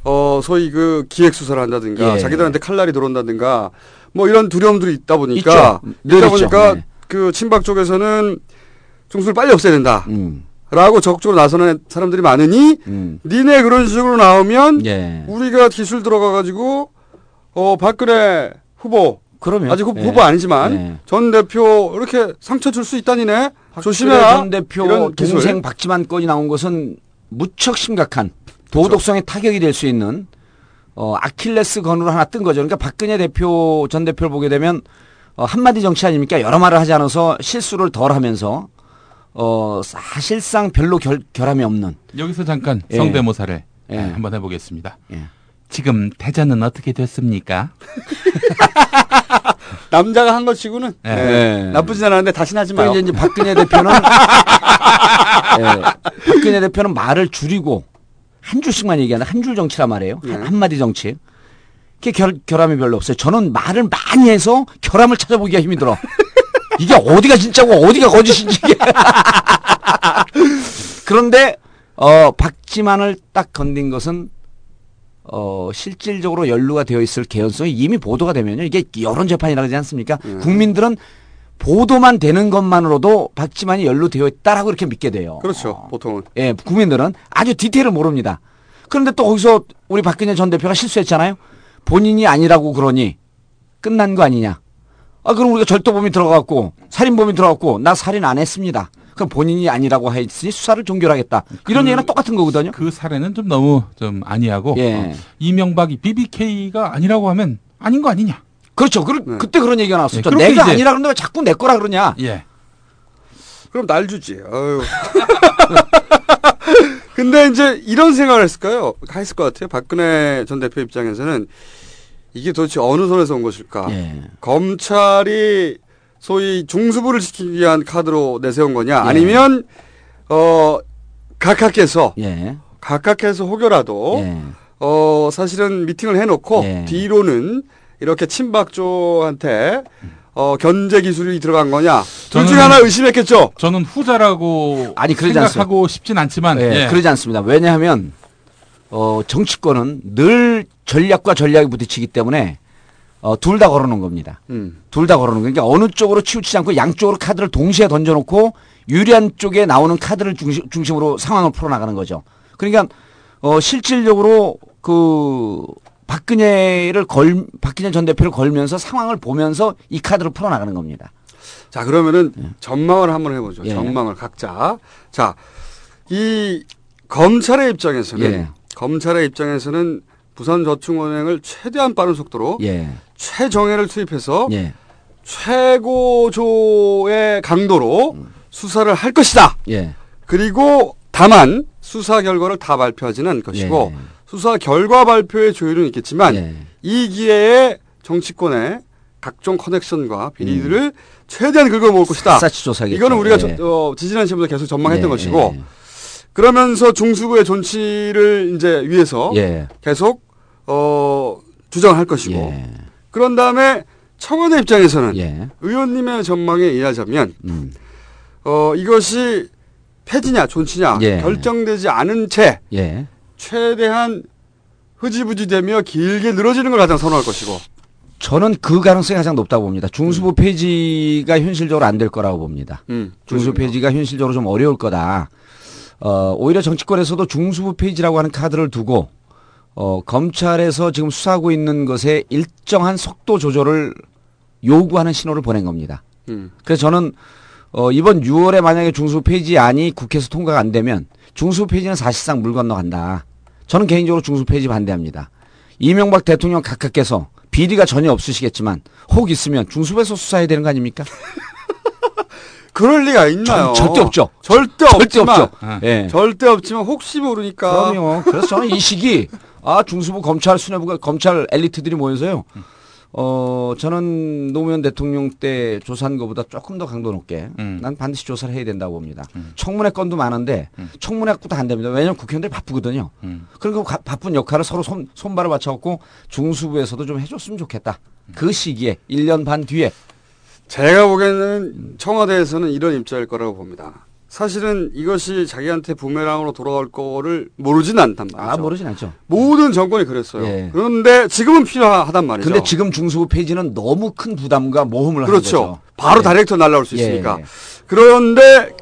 어 소위 그 기획 수사를 한다든가 예. 자기들한테 칼날이 들어온다든가 뭐 이런 두려움들이 있다 보니까 있죠. 늘 있다 있죠. 보니까 네. 그 친박 쪽에서는 중수를 빨리 없애야 된다. 음. 라고 적극적으로 나서는 사람들이 많으니 음. 니네 그런 식으로 나오면 예. 우리가 기술 들어가 가지고 어 박근혜 후보 그러면 아직 후, 예. 후보 아니지만 예. 전 대표 이렇게 상처 줄 수 있다니네 조심해라 전 대표 이런 기술. 동생 박지만 건이 나온 것은 무척 심각한 도덕성에 타격이 될 수 있는 어, 아킬레스 건으로 하나 뜬 거죠. 그러니까 박근혜 대표 전 대표를 보게 되면 어, 한마디 정치 아닙니까? 여러 말을 하지 않아서 실수를 덜 하면서 어, 사실상 별로 결, 결함이 없는 여기서 잠깐 예. 성대모사를 예. 예, 한번 해보겠습니다. 예. 지금 대전은 어떻게 됐습니까? 남자가 한 것 치고는 예. 예, 나쁘진 않았는데 다시 하지 또 마요. 이제, 이제 박근혜 대표는 예, 박근혜 대표는 말을 줄이고 한 줄씩만 얘기하는 한 줄 정치란 말이에요. 한, 한마디 정치. 그게 결, 결함이 별로 없어요. 저는 말을 많이 해서 결함을 찾아보기가 힘이 들어. 이게 어디가 진짜고 어디가 거짓인지. 그런데 어 박지만을 딱 건든 것은 어 실질적으로 연루가 되어 있을 개연성이 이미 보도가 되면요. 이게 여론 재판이라 그러지 않습니까? 국민들은 보도만 되는 것만으로도 박지만이 연루되어 있다라고 이렇게 믿게 돼요. 그렇죠. 보통은. 예, 국민들은 아주 디테일을 모릅니다. 그런데 또 거기서 우리 박근혜 전 대표가 실수했잖아요. 본인이 아니라고 그러니 끝난 거 아니냐. 아, 그럼 우리가 절도범이 들어갔고 살인범이 들어갔고 나 살인 안 했습니다. 그럼 본인이 아니라고 했으니 수사를 종결하겠다. 이런 얘기랑 똑같은 거거든요. 그 사례는 좀 너무 좀 아니하고 예. 어, 이명박이 BBK가 아니라고 하면 아닌 거 아니냐? 그렇죠. 그, 그때 그런 얘기가 나왔었죠. 예, 그렇게 내가 이제- 아니라 그러는데 왜 자꾸 내 거라 그러냐. 예. 그럼 날 주지. 어휴. 근데 이제 이런 생각을 했을까요? 했을 것 같아요. 박근혜 전 대표 입장에서는 이게 도대체 어느 선에서 온 것일까? 예. 검찰이 소위 중수부를 지키기 위한 카드로 내세운 거냐? 예. 아니면 어 각하께서 예. 각하께서 혹여라도 예. 어 사실은 미팅을 해놓고 예. 뒤로는 이렇게 친박 쪽한테 어 견제 기술이 들어간 거냐? 둘 중에 하나 의심했겠죠. 저는 후자라고 아니, 그러지 생각하고 싶진 않지만 예, 예. 그러지 않습니다. 왜냐하면 어, 정치권은 늘 전략과 전략이 부딪히기 때문에 어, 둘 다 걸어놓은 겁니다. 음. 둘 다 걸어놓은 거니까 어느 쪽으로 치우치지 않고 양쪽으로 카드를 동시에 던져놓고 유리한 쪽에 나오는 카드를 중심, 중심으로 상황을 풀어나가는 거죠. 그러니까 어, 실질적으로 그 박근혜를 걸 박근혜 전 대표를 걸면서 상황을 보면서 이 카드를 풀어 나가는 겁니다. 자, 그러면은 전망을 한번 해보죠. 예. 전망을 각자. 자, 이 검찰의 입장에서는 예. 검찰의 입장에서는 부산저축은행을 최대한 빠른 속도로 예. 최정예를 투입해서 예. 최고조의 강도로 수사를 할 것이다. 예. 그리고 다만 수사 결과를 다 발표하지는 않을 것이고 예. 수사 결과 발표의 조율은 있겠지만 이 기회에 정치권의 각종 커넥션과 비리들을 최대한 긁어모을 것이다. 음. 이거는 우리가 예. 저, 어, 지지난 시험부터 계속 전망했던 예, 것이고 예. 그러면서 중수부의 존치를 이제 위해서 예. 계속 어, 주장을 할 것이고 예. 그런 다음에 청와대 입장에서는 의원님의 전망에 의하자면 음. 어, 이것이 폐지냐 존치냐 예. 결정되지 않은 채 예. 최대한 흐지부지 되며 길게 늘어지는 걸 가장 선호할 것이고 저는 그 가능성이 가장 높다고 봅니다. 중수부 폐지가 현실적으로 안 될 거라고 봅니다. 음, 중수부 폐지가 현실적으로 좀 어려울 거다. 어, 오히려 정치권에서도 중수부 폐지라고 하는 카드를 두고 어, 검찰에서 지금 수사하고 있는 것에 일정한 속도 조절을 요구하는 신호를 보낸 겁니다. 음. 그래서 저는 어, 이번 6월에 만약에 중수부 폐지안이 국회에서 통과가 안 되면 중수부 폐지는 사실상 물 건너간다. 저는 개인적으로 중수부 폐지 반대합니다. 이명박 대통령 각하께서 비리가 전혀 없으시겠지만 혹 있으면 중수부에서 수사해야 되는 거 아닙니까? 그럴 리가 있나요? 절- 절대 없죠. 절대, 절대 없죠. 예. 절대 없지만 혹시 모르니까 그럼요. 그래서 저는 이 시기 아 중수부 검찰 수뇌부가 검찰 엘리트들이 모여서요. 어 저는 노무현 대통령 때 조사한 것보다 조금 더 강도 높게 난 반드시 조사를 해야 된다고 봅니다. 청문회 건도 많은데 청문회 건도 안 됩니다. 왜냐하면 국회의원들이 바쁘거든요. 그리고 가- 바쁜 역할을 서로 손, 손발을 맞춰갖고 중수부에서도 좀 해줬으면 좋겠다. 그 시기에 1년 반 뒤에 제가 보기에는 청와대에서는 이런 입장일 거라고 봅니다. 사실은 이것이 자기한테 부메랑으로 돌아올 거를 모르진 않단 말이죠. 아 모르진 않죠. 모든 정권이 그랬어요. 예. 그런데 지금은 필요하단 말이죠. 근데 지금 중수부 폐지는 너무 큰 부담과 모험을 하는 그렇죠. 거죠. 바로 예. 다이렉트 날라올 수 예. 있으니까. 그런데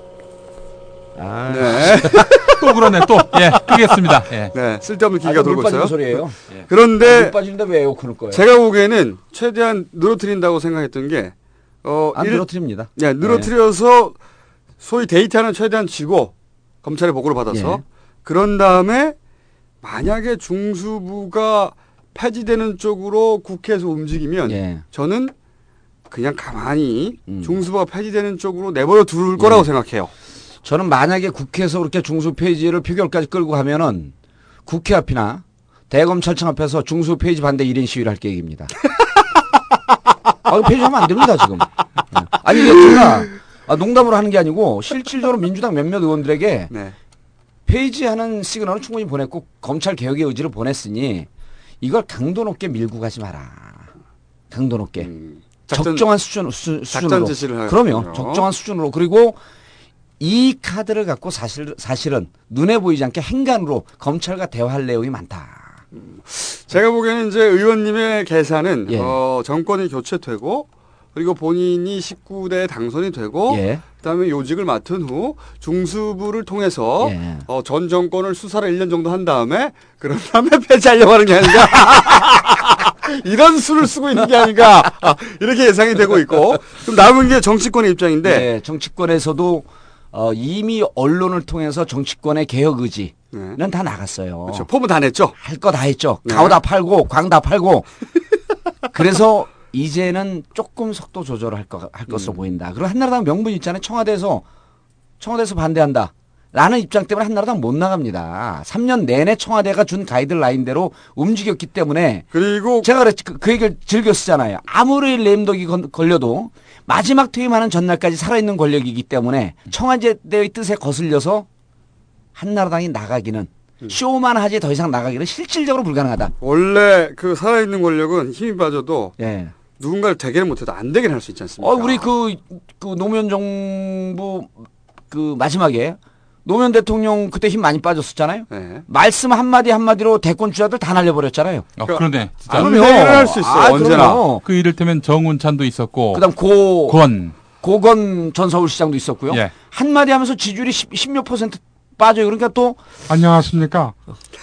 아, 네. 또 그러네 또. 예, 끄겠습니다. 예. 네, 쓸데없는 아, 기가 물 돌고 빠지는 있어요. 소리예요. 예. 그런데 물 빠지는데 왜 에어컨을 꺼요? 제가 보기에는 최대한 늘어뜨린다고 생각했던 게 어, 안 일- 늘어뜨립니다. 네, 늘어뜨려서 소위 데이터는 최대한 쥐고 검찰의 보고를 받아서 예. 그런 다음에 만약에 중수부가 폐지되는 쪽으로 국회에서 움직이면 예. 저는 그냥 가만히 음. 중수부가 폐지되는 쪽으로 내버려 둘 거라고 예. 생각해요. 저는 만약에 국회에서 그렇게 중수 폐지를 표결까지 끌고 가면은 국회 앞이나 대검찰청 앞에서 중수 폐지 반대 1인 시위를 할 계획입니다. 아, 폐지하면 안 됩니다, 지금. 예. 아니, 이게 제가 아, 농담으로 하는 게 아니고 실질적으로 민주당 몇몇 의원들에게 네. 폐지하는 시그널을 충분히 보냈고 검찰 개혁의 의지를 보냈으니 이걸 강도 높게 밀고 가지 마라. 강도 높게. 음, 작전- 적정한 수준, 수, 수준으로. 지시를. 그럼요. 적정한 수준으로. 그리고 이 카드를 갖고 사실, 사실은 눈에 보이지 않게 행간으로 검찰과 대화할 내용이 많다. 제가 보기에는 이제 의원님의 계산은 예. 어, 정권이 교체되고 그리고 본인이 19대 당선이 되고 예. 그다음에 요직을 맡은 후 중수부를 통해서 예. 어, 전 정권을 수사를 1년 정도 한 다음에 그런 다음에 폐지하려고 하는 게 아닌가 이런 수를 쓰고 있는 게 아닌가 아, 이렇게 예상이 되고 있고 그럼 남은 게 정치권의 입장인데 네, 정치권에서도 어, 이미 언론을 통해서 정치권의 개혁 의지 는 다 나갔어요. 그렇죠. 포부 다 냈죠. 할 거 다 했죠. 네. 가오 다 팔고 광 다 팔고. 그래서 이제는 조금 속도 조절을 할, 거, 할 것으로 음. 보인다. 그리고 한나라당 명분 있잖아요. 청와대에서 청와대에서 반대한다. 라는 입장 때문에 한나라당 못 나갑니다. 3년 내내 청와대가 준 가이드라인대로 움직였기 때문에 그리고 제가 그, 그 얘기를 즐겨 쓰잖아요. 아무리 램독이 건- 걸려도 마지막 퇴임하는 전날까지 살아있는 권력이기 때문에 청와대의 뜻에 거슬려서 한나라당이 나가기는 쇼만 하지 더 이상 나가기는 실질적으로 불가능하다. 원래 그 살아있는 권력은 힘이 빠져도 예. 누군가를 되게는 못해도 안 되게 할수 있지 않습니까? 어, 우리 그, 그 노무현 정부 그 마지막에 노무현 대통령 그때 힘 많이 빠졌었잖아요. 네. 말씀 한마디 한마디로 대권 주자들 다 날려버렸잖아요. 아, 그러네. 진짜. 그럼요. 아, 언제나. 그럼요. 그 이를테면 정운찬도 있었고. 그다음 고 권. 고건 전 서울시장도 있었고요. 예. 한마디 하면서 지지율이 10, 몇 퍼센트 빠져요. 그러니까 또 안녕하십니까.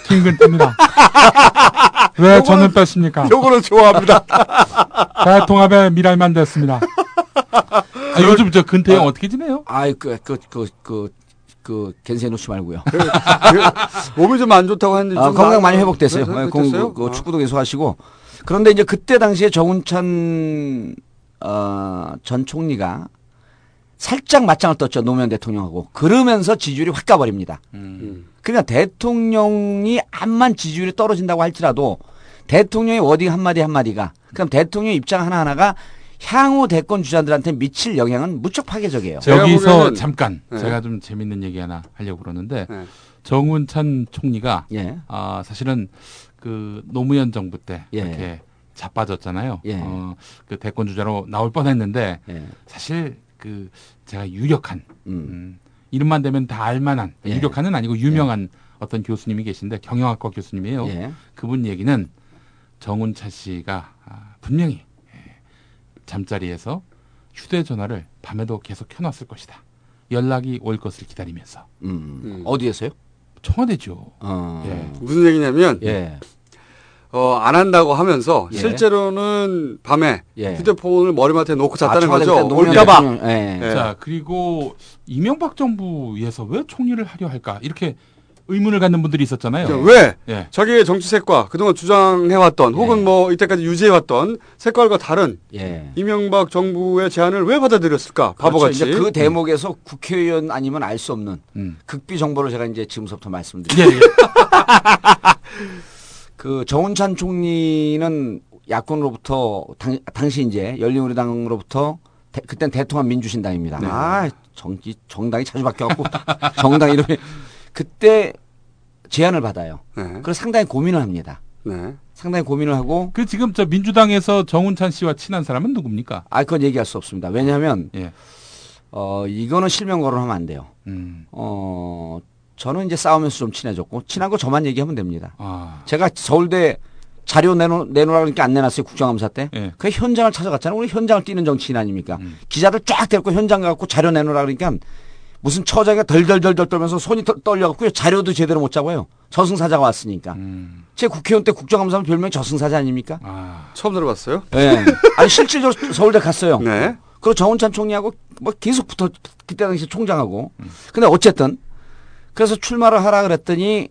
김근태입니다. 왜 저는 뺐습니까? 요거는 좋아합니다. 대통합의 미랄만 됐습니다. 아, 요즘 저 근태 형 어떻게 지내요? 아이 그그 그 그 그 겐세 놓지 말고요. 그 몸이 좀 안 좋다고 했는데 아, 좀 건강 나- 많이 회복됐어요. 네, 네, 회복됐어요? 공- 그 아. 축구도 계속 하시고. 그런데 이제 그때 당시에 정운찬 어, 전 총리가 살짝 맞짱을 떴죠 노무현 대통령하고 그러면서 지지율이 확 가버립니다. 그러니까 대통령이 암만 지지율이 떨어진다고 할지라도 대통령의 워딩 한마디 한마디가 그럼 대통령 입장 하나하나가 향후 대권 주자들한테 미칠 영향은 무척 파괴적이에요. 여기서 잠깐 네. 제가 좀 재밌는 얘기 하나 하려고 그러는데 정운찬 총리가 예. 아, 사실은 그 노무현 정부 때 예. 이렇게 자빠졌잖아요. 예. 어, 그 대권 주자로 나올 뻔했는데 예. 사실 그 제가 유력한 음. 음, 이름만 되면 다 알만한 예. 유력한은 아니고 유명한 어떤 교수님이 계신데 경영학과 교수님이에요. 예. 그분 얘기는 정운찬 씨가 아, 분명히 예, 잠자리에서 휴대전화를 밤에도 계속 켜놨을 것이다. 연락이 올 것을 기다리면서. 음. 어디에서요? 청와대죠. 어. 예. 무슨 얘기냐면 예. 어, 안 한다고 하면서 예. 실제로는 밤에 예. 휴대폰을 머리맡에 놓고 잤다는 청와대 거죠. 올까봐. 대통령, 예. 자, 그리고 이명박 정부에서 왜 총리를 하려 할까? 이렇게 의문을 갖는 분들이 있었잖아요. 그 왜? 예. 자기의 정치 색과 그동안 주장해왔던 혹은 뭐 이때까지 유지해왔던 색깔과 다른 예. 이명박 정부의 제안을 왜 받아들였을까? 그렇죠. 바보같이. 이제 그 대목에서 국회의원 아니면 알 수 없는 음. 극비 정보를 제가 이제 지금부터 예, 말씀드릴게요. 예. 그 정운찬 총리는 야권으로부터 당, 당시 이제 열린우리당으로부터 대, 그땐 대통합 민주신당입니다. 네. 아 정기 정당이 자주 바뀌어갖고 정당 이름이 그때 제안을 받아요. 네. 그래서 상당히 고민을 합니다. 네. 상당히 고민을 하고 그 지금 저 민주당에서 정운찬 씨와 친한 사람은 누굽니까? 아 그건 얘기할 수 없습니다. 왜냐하면 예. 어 이거는 실명 거론하면 안 돼요. 음. 어 저는 이제 싸우면서 좀 친해졌고 친한 거 저만 얘기하면 됩니다. 아. 제가 서울대 자료 내놓, 내놓으라 그러니까 안 내놨어요. 국정감사 때. 예. 그 현장을 찾아갔잖아요. 우리 현장을 뛰는 정치인 아닙니까? 음. 기자들 쫙 데리고 현장 가고 자료 내놓으라 그러니까 무슨 처장이 덜덜덜덜 떨면서 손이 떨- 떨려갖고요. 자료도 제대로 못 잡아요. 저승사자가 왔으니까. 제 국회의원 때 국정감사하면 별명이 저승사자 아닙니까? 처음 들어봤어요? 예. 아니 실질적으로 서울대 갔어요. 네. 그리고 정운찬 총리하고 뭐 계속 붙어 그때 당시 총장하고. 근데 어쨌든 그래서 출마를 하라 그랬더니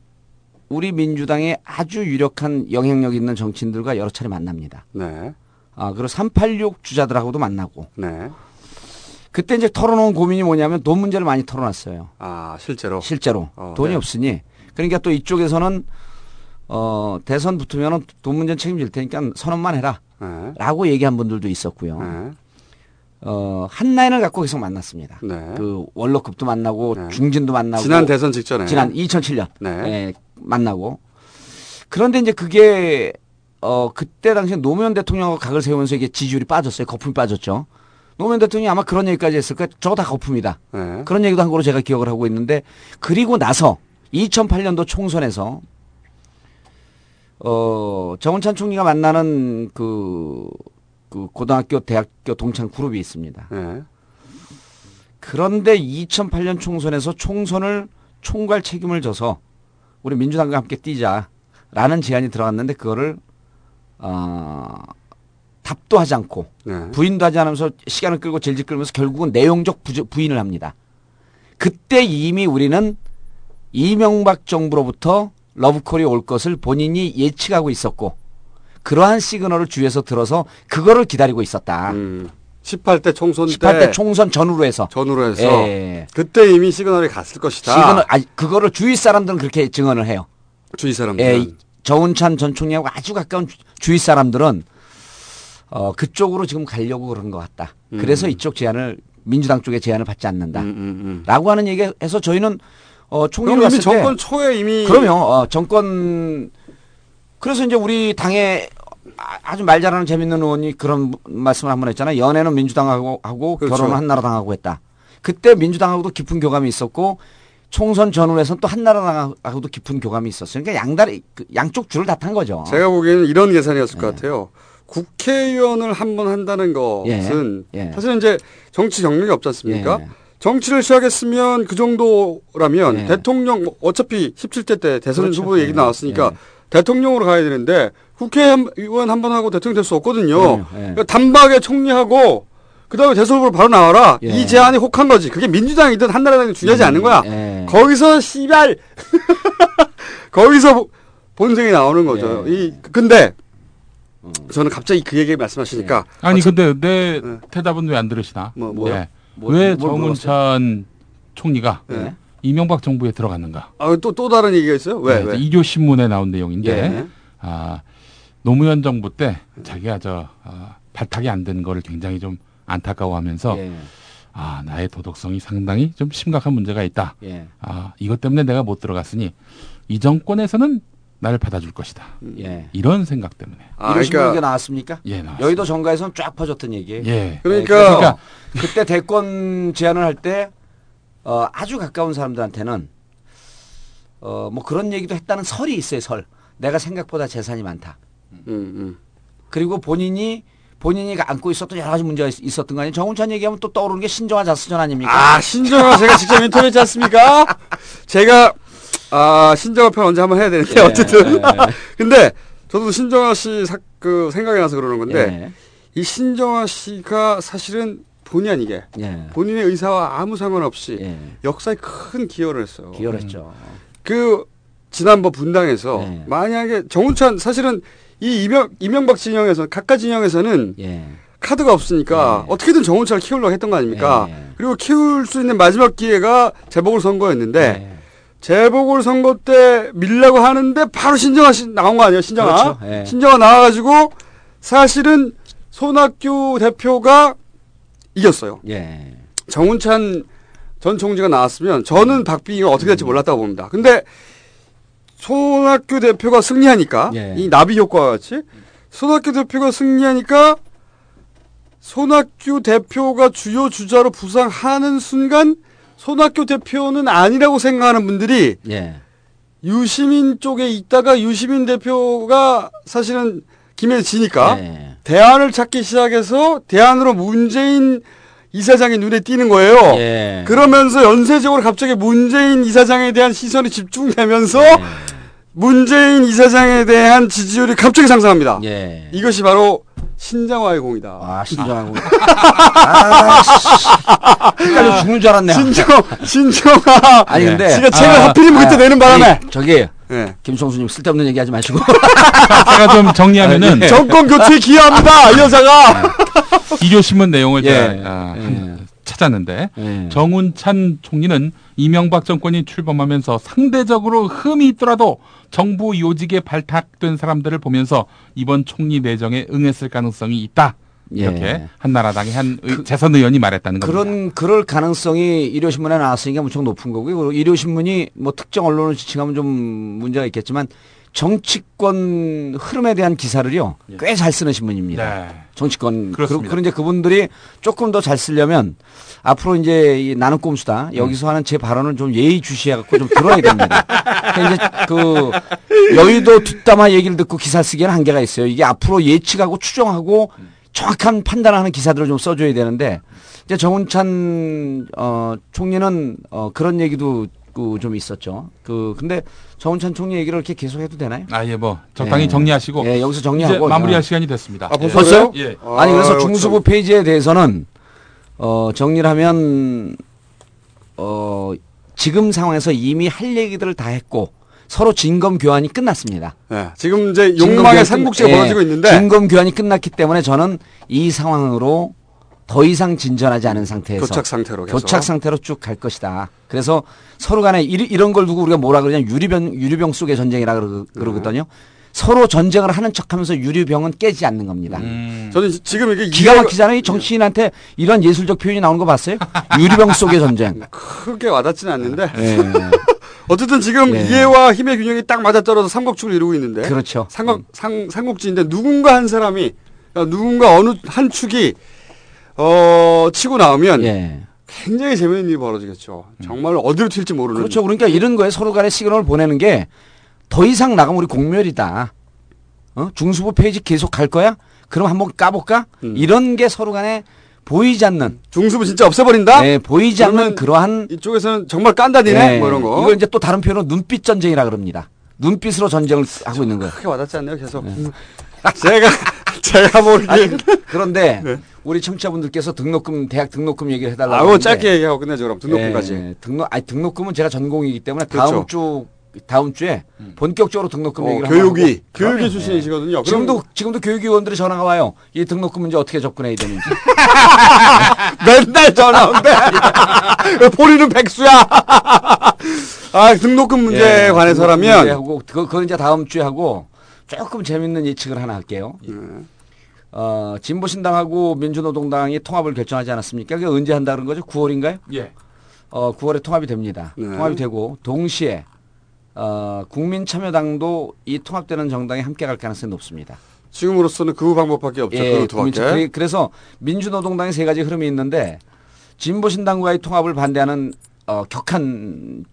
우리 민주당의 아주 유력한 영향력 있는 정치인들과 여러 차례 만납니다. 네. 아 그리고 386 주자들하고도 만나고. 네. 그때 이제 털어놓은 고민이 뭐냐면 돈 문제를 많이 털어놨어요. 아, 실제로. 실제로 어, 돈이 네. 없으니 그러니까 또 이쪽에서는 어 대선 붙으면은 돈 문제 책임질 테니까 선언만 해라. 네. 라고 얘기한 분들도 있었고요. 어, 한 라인을 갖고 계속 만났습니다. 네. 그 원로급도 만나고 중진도 만나고 지난 대선 직전에. 지난 2007년 네. 예, 만나고 그런데 이제 그게 어 그때 당시 노무현 대통령하고 각을 세우면서 이게 지지율이 빠졌어요. 거품이 빠졌죠. 노무현 대통령이 아마 그런 얘기까지 했을 거예요. 저거 다 거품이다. 네. 그런 얘기도 한 거로 제가 기억을 하고 있는데 그리고 나서 2008년도 총선에서 어 정원찬 총리가 만나는 그, 그 고등학교 대학교 동창 그룹이 있습니다. 네. 그런데 2008년 총선에서 총선을 총괄 책임을 져서 우리 민주당과 함께 뛰자라는 제안이 들어갔는데 그거를 어, 답도 하지 않고 네. 부인도 하지 않으면서 시간을 끌고 질질 끌면서 결국은 내용적 부, 부인을 합니다. 그때 이미 우리는 이명박 정부로부터 러브콜이 올 것을 본인이 예측하고 있었고 그러한 시그널을 주위에서 들어서 그거를 기다리고 있었다. 18대 총선 때 18대 총선 전후로 해서 전후로 해서 예. 그때 이미 시그널이 갔을 것이다. 시그널 아 그거를 주위 사람들은 그렇게 증언을 해요. 주위 사람들은 예, 이 정운찬 전 총리하고 아주 가까운 주- 주위 사람들은 어 그쪽으로 지금 가려고 그러는 것 같다. 음. 그래서 이쪽 제안을 민주당 쪽의 제안을 받지 않는다. 음, 라고 하는 얘기해서 저희는 어 이미 갔을 때 정권 초에 이미 그럼요. 어, 정권 그래서 이제 우리 당에 아- 아주 말 잘하는 재밌는 의원이 그런 말씀을 한 번 했잖아요. 연애는 민주당하고 하고 그렇죠. 결혼은 한나라당하고 했다. 그때 민주당하고도 깊은 교감이 있었고 총선 전후에서는 또 한나라당하고도 깊은 교감이 있었어요. 그러니까 양다리 그 양쪽 줄을 다 탄 거죠. 제가 보기에는 이런 계산이었을 것 같아요. 국회의원을 한 번 한다는 예. 것은 예. 사실 이제 정치 경력이 없지 않습니까? 예. 정치를 시작했으면 그 정도라면 예. 대통령 뭐 어차피 17대 때 대선 그렇죠. 후보 얘기 예. 나왔으니까 예. 대통령으로 가야 되는데 국회의원 한 번 하고 대통령 될 수 없거든요. 예. 그러니까 단박에 총리하고 그다음에 대선 후보로 바로 나와라. 예. 이 제안이 혹한 거지. 그게 민주당이든 한나라당이든 중요하지 음, 않는 거야. 예. 거기서 씨발 거기서 보- 본성이 나오는 거죠. 예. 이 근데 음. 저는 갑자기 그 얘기 말씀하시니까 아니 어차- 근데 내 대답은 왜 안 들으시나? 뭐, 뭐요? 네. 뭐, 왜뭘 정운찬 총리가 네. 이명박 정부에 들어갔는가? 아, 또, 또 다른 얘기가 있어요? 왜, 네, 왜? 이조 신문에 나온 내용인데 예. 아, 노무현 정부 때 자기가 저 아, 발탁이 안 된 거를 굉장히 좀 안타까워하면서 예. 아 나의 도덕성이 상당히 좀 심각한 문제가 있다. 예. 아 이것 때문에 내가 못 들어갔으니 이 정권에서는 나를 받아줄 것이다. 예. 이런 생각 때문에. 아, 이런 그러니까- 식으로 나왔습니까? 예, 나왔습니다. 여의도 정가에서는 쫙 퍼졌던 얘기예요. 예. 그러니까- 그때 대권 제안을 할 때 어, 아주 가까운 사람들한테는 어, 뭐 그런 얘기도 했다는 설이 있어요. 설. 내가 생각보다 재산이 많다. 음, 음. 그리고 본인이 본인이 안고 있었던 여러 가지 문제가 있- 있었던 거 아니에요. 정운찬 얘기하면 또 떠오르는 게 신정화 자수전 아닙니까? 아, 신정아 제가 직접 인터뷰했지 않습니까? 제가, 아, 신정아 편 언제 한번 해야 되는데, 예, 어쨌든. 예. 근데, 저도 신정아 씨 사, 그 생각이 나서 그러는 건데, 예. 이 신정아 씨가 사실은 본의 아니게, 예. 본인의 의사와 아무 상관없이 예. 역사에 큰 기여를 했어요. 기여를 했죠. 그 지난번 분당에서 네. 만약에 정운찬 사실은 이 이명 이명박 진영에서 각각 진영에서는 예. 카드가 없으니까 어떻게든 정운찬을 키우려고 했던 거 아닙니까? 네. 그리고 키울 수 있는 마지막 기회가 재보궐 선거였는데 네. 재보궐 선거 때 밀라고 하는데 바로 신정아 씨 나온 거 아니에요? 신정아 그렇죠. 예. 신정아 나와가지고 사실은 손학규 대표가 이겼어요. 예. 정운찬 전 총리가 나왔으면 저는 박빙이 어떻게 될지 몰랐다고 봅니다. 근데 손학규 대표가 승리하니까 예. 이 나비 효과와 같이 손학규 대표가 승리하니까 손학규 대표가 주요 주자로 부상하는 순간 손학규 대표는 아니라고 생각하는 분들이 예. 유시민 쪽에 있다가 유시민 대표가 사실은 김에 지니까 예. 대안을 찾기 시작해서 대안으로 문재인 이사장이 눈에 띄는 거예요. 예. 그러면서 연쇄적으로 갑자기 문재인 이사장에 대한 시선이 집중되면서 네. 문재인 이사장에 대한 지지율이 갑자기 상승합니다. 예. 이것이 바로 신장화의 공이다. 아, 신장화 공. 아, 씨. 헷갈려 죽는 줄 알았네. 신정, 신정화. 아니, 근데. 지가 책을 아, 하필이면 그때 아, 내는 바람에. 아니, 저기. 예. 김성수님 쓸데없는 얘기 하지 마시고. 제가 좀 정리하면은 아, 예. 정권 교체에 기여합니다. 이 여자가. 일요신문 내용을 예. 제가 아, 한- 찾았는데 예. 정운찬 총리는 이명박 정권이 출범하면서 상대적으로 흠이 있더라도 정부 요직에 발탁된 사람들을 보면서 이번 총리 내정에 응했을 가능성이 있다. 이렇게 예. 한나라당의 한 의- 재선 의원이 말했다는 겁니다. 그런 그럴 가능성이 일요신문에 나왔으니까 무척 높은 거고요. 그리고 일요신문이 뭐 특정 언론을 지칭하면 좀 문제가 있겠지만 정치권 흐름에 대한 기사를요 꽤잘 쓰는 신문입니다. 네. 정치권 그, 그렇습니다. 그런 이제 그분들이 조금 더 잘 쓰려면 앞으로 이제 이 나는 꼼수다 여기서 하는 제 발언을 좀 예의 주시해 갖고 좀 들어야 됩니다. 그러니까 이제 그 여의도 뒷담화 얘기를 듣고 기사 쓰기에는 한계가 있어요. 이게 앞으로 예측하고 추정하고 정확한 판단하는 기사들을 좀 써줘야 되는데 이제 정운찬 어 총리는 어 그런 얘기도 그좀 있었죠. 그 근데 정운찬 총리 얘기를 이렇게 계속 해도 되나요? 아, 예, 뭐 적당히 예. 정리하시고 예, 여기서 정리하고 마무리할 어. 시간이 됐습니다. 아, 벌써 벌써요? 예. 아니 그래서 아유, 중수부 참. 페이지에 대해서는 어 정리를 하면 어 지금 상황에서 이미 할 얘기들을 다 했고 서로 진검 교환이 끝났습니다. 예. 지금 이제 욕망의 삼국지가 끝- 예, 벌어지고 있는데 진검 교환이 끝났기 때문에 저는 이 상황으로 더 이상 진전하지 않은 상태에서 교착 상태로 계속. 교착 상태로 쭉 갈 것이다. 그래서 서로 간에 이, 이런 걸 두고 우리가 뭐라 그러냐 유리병 유리병 속의 전쟁이라 그러, 그러거든요. 서로 전쟁을 하는 척하면서 유리병은 깨지 않는 겁니다. 저는 지- 지금 이게 기가 막히잖아요. 이 정치인한테 이런 예술적 표현이 나오는 거 봤어요? 유리병 속의 전쟁. 크게 와닿지는 않는데 예. 어쨌든 지금 예. 이해와 힘의 균형이 딱 맞아떨어서 삼국지를 이루고 있는데 그렇죠. 삼국 상, 삼국지인데 누군가 한 사람이 누군가 어느 한 축이 어 치고 나오면 예. 굉장히 재밌는 일이 벌어지겠죠. 정말 어디로 튈지 모르는. 그렇죠. 그러니까 이런 거에 서로 간에 시그널을 보내는 게 더 이상 나가면 우리 공멸이다. 어? 중수부 페이지 계속 갈 거야? 그럼 한번 까볼까? 음. 이런 게 서로 간에 보이지 않는. 중수부 진짜 없애버린다? 네, 보이지 않는 그러한. 이쪽에서는 정말 깐다니네? 네, 뭐 이런 거. 이걸 이제 또 다른 표현으로 눈빛 전쟁이라 그럽니다. 눈빛으로 전쟁을 하고 있는 거예요. 크게 와닿지 않네요, 계속. 제가, 제가 모르기엔. 아니, 그- 그런데 우리 청취자분들께서 등록금, 대학 등록금 얘기를 해달라고. 아우, 하는데 짧게 얘기하고 끝내죠, 그럼. 등록금까지. 예, 등록, 아니, 등록금은 제가 전공이기 때문에 그렇죠. 다음 주, 다음 주에 본격적으로 등록금 어, 얘기를 교육이, 하고. 교육이 출신이시거든요. 예. 그럼- 지금도, 지금도 교육위원들이 전화가 와요. 이 등록금 문제 어떻게 접근해야 되는지. 맨날 전화 온대. 본인은 백수야. 아, 등록금 문제에 예, 관해서라면. 문제 하고, 그거, 그건 이제 다음 주에 하고 조금 재밌는 예측을 하나 할게요. 예. 어, 진보신당하고 민주노동당이 통합을 결정하지 않았습니까? 그게 언제 한다는 거죠? 9월인가요? 예. 어, 9월에 통합이 됩니다. 네. 통합이 되고 동시에 어, 국민참여당도 이 통합되는 정당에 함께 갈 가능성이 높습니다. 지금으로서는 그 방법밖에 없죠. 그두 국민참- 밖에. 그래- 그래서 민주노동당의 세 가지 흐름이 있는데 진보신당과의 통합을 반대하는 어, 격한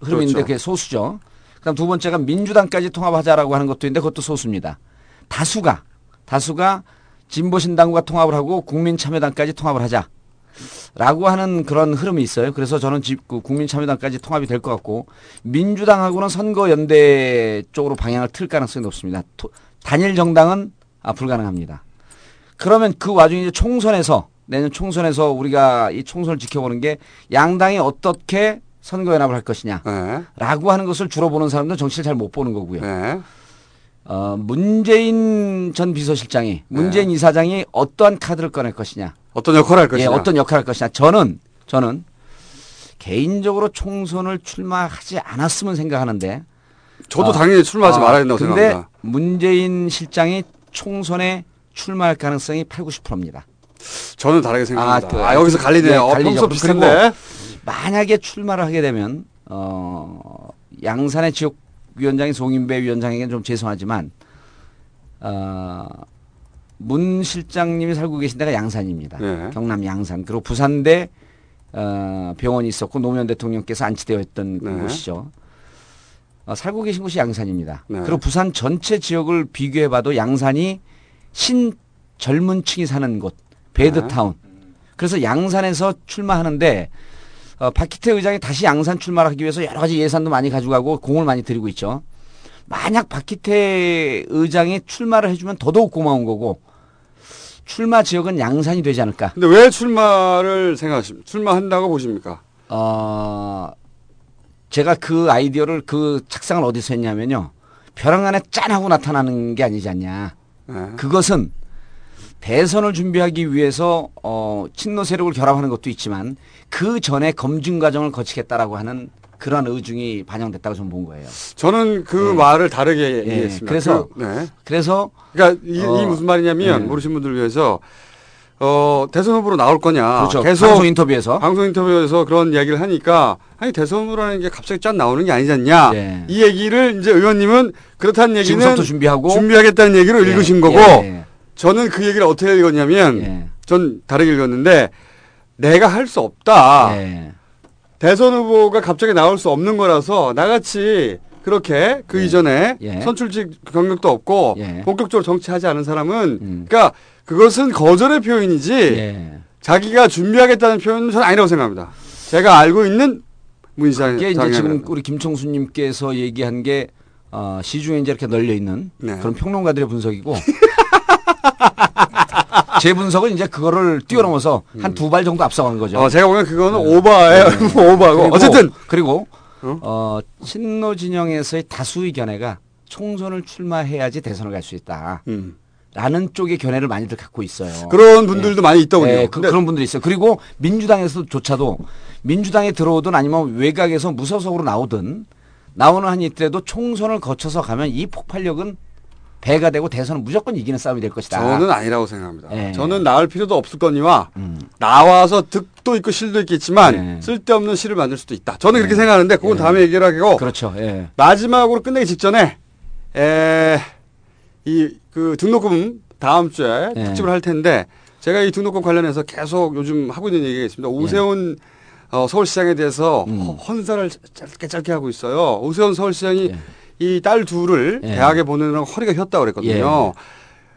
흐름이 있는데 그렇죠. 그게 소수죠. 그다음 두 번째가 민주당까지 통합하자라고 하는 것도 있는데 그것도 소수입니다. 다수가 다수가 진보신당과 통합을 하고 국민참여당까지 통합을 하자. 라고 하는 그런 흐름이 있어요. 그래서 저는 집, 그 국민참여당까지 통합이 될 것 같고 민주당하고는 선거연대 쪽으로 방향을 틀 가능성이 높습니다. 토- 단일 정당은 아, 불가능합니다. 그러면 그 와중에 이제 총선에서 내년 총선에서 우리가 이 총선을 지켜보는 게 양당이 어떻게 선거연합을 할 것이냐 네. 라고 하는 것을 주로 보는 사람들은 정치를 잘 못 보는 거고요. 네. 어, 문재인 전 비서실장이 문재인 이사장이 어떠한 카드를 꺼낼 것이냐 어떤 역할을 할 예, 것이냐. 어떤 역할을 할 것이냐. 저는 저는 개인적으로 총선을 출마하지 않았으면 생각하는데. 저도 어, 당연히 출마하지 어, 말아야 된다고 근데 생각합니다. 문재인 실장이 총선에 출마할 가능성이 8, 90%입니다. 저는 다르게 생각합니다. 그, 아, 여기서 갈리네요. 어, 갈리죠. 평소 비슷한데. 만약에 출마를 하게 되면 어, 양산의 지역 위원장인 송인배 위원장에게는 좀 죄송하지만 어, 문 실장님이 살고 계신 데가 양산입니다. 네. 경남 양산. 그리고 부산대 어, 병원이 있었고 노무현 대통령께서 안치되어 있던 네. 곳이죠. 어, 살고 계신 곳이 양산입니다. 네. 그리고 부산 전체 지역을 비교해 봐도 양산이 신 젊은 층이 사는 곳, 베드타운. 그래서 양산에서 출마하는데 어, 박희태 의장이 다시 양산 출마를 하기 위해서 여러 가지 예산도 많이 가져가고 공을 많이 들이고 있죠. 만약 박희태 의장이 출마를 해주면 더더욱 고마운 거고 출마 지역은 양산이 되지 않을까. 근데 왜 출마를 생각하십니까? 출마한다고 보십니까? 어, 제가 그 아이디어를 그 착상을 어디서 했냐면요. 벼랑 안에 짠 하고 나타나는 게 아니지 않냐. 네. 그것은 대선을 준비하기 위해서 어, 친노 세력을 결합하는 것도 있지만 그 전에 검증 과정을 거치겠다라고 하는 그러한 의중이 반영됐다고 저는 본 거예요. 저는 그 예. 말을 다르게 예, 이해했습니다. 그래서 그, 네. 그래서 그러니까 이, 어, 이 무슨 말이냐면 예. 모르신 분들 위해서 어, 대선 후보로 나올 거냐. 그렇죠. 계속 방송 인터뷰에서 방송 인터뷰에서 그런 이야기를 하니까 아니 대선 후보라는 게 갑자기 짠 나오는 게 아니지 않냐. 예. 이 얘기를 이제 의원님은 그렇다는 얘기는 지금부터 준비하고 준비하겠다는 얘기를 예, 읽으신 거고. 저는 그 얘기를 어떻게 읽었냐면 예. 전 다르게 읽었는데 내가 할 수 없다. 예. 대선 후보가 갑자기 나올 수 없는 거라서 나같이 그렇게 그 이전에 예. 선출직 경력도 없고 예. 본격적으로 정치하지 않은 사람은 음. 그러니까 그것은 거절의 표현이지 예. 자기가 준비하겠다는 표현은 저는 아니라고 생각합니다. 제가 알고 있는 문희상 이게 이제 지금 우리 김청수님께서 얘기한 게 어, 시중에 이제 이렇게 널려 있는 네. 그런 평론가들의 분석이고 제 분석은 이제 그거를 뛰어넘어서 한두 발 정도 앞서가는 거죠. 어, 제가 보기엔 그거는 오바예요. 오바고 그리고, 어쨌든 그리고 어, 친노 진영에서의 다수의 견해가 총선을 출마해야지 대선을 갈 수 있다. 라는 쪽의 견해를 많이들 갖고 있어요. 음. 그런 분들도 많이 있더군요. 예, 그, 런 분들이 있어요. 그리고 민주당에서조차도 민주당에 들어오든 아니면 외곽에서 무소속으로 나오든 나오는 한이 있더라도 총선을 거쳐서 가면 이 폭발력은 배가 되고 대선은 무조건 이기는 싸움이 될 것이다. 저는 아니라고 생각합니다. 예. 저는 나을 필요도 없을 거니와 나와서 득도 있고 실도 있겠지만 예. 쓸데없는 실을 만들 수도 있다. 저는 그렇게 생각하는데 그건 다음에 얘기를 하고 그렇죠. 예. 마지막으로 끝내기 직전에 에, 이그 등록금 다음 주에 예. 특집을 할 텐데 제가 이 등록금 관련해서 계속 요즘 하고 있는 얘기가 있습니다. 오세훈 어, 서울시장에 대해서 음. 허- 헌사를 짧게 짧게 하고 있어요. 오세훈 서울시장이 이 딸 둘을 예. 대학에 보내느라고 허리가 휘었다고 그랬거든요.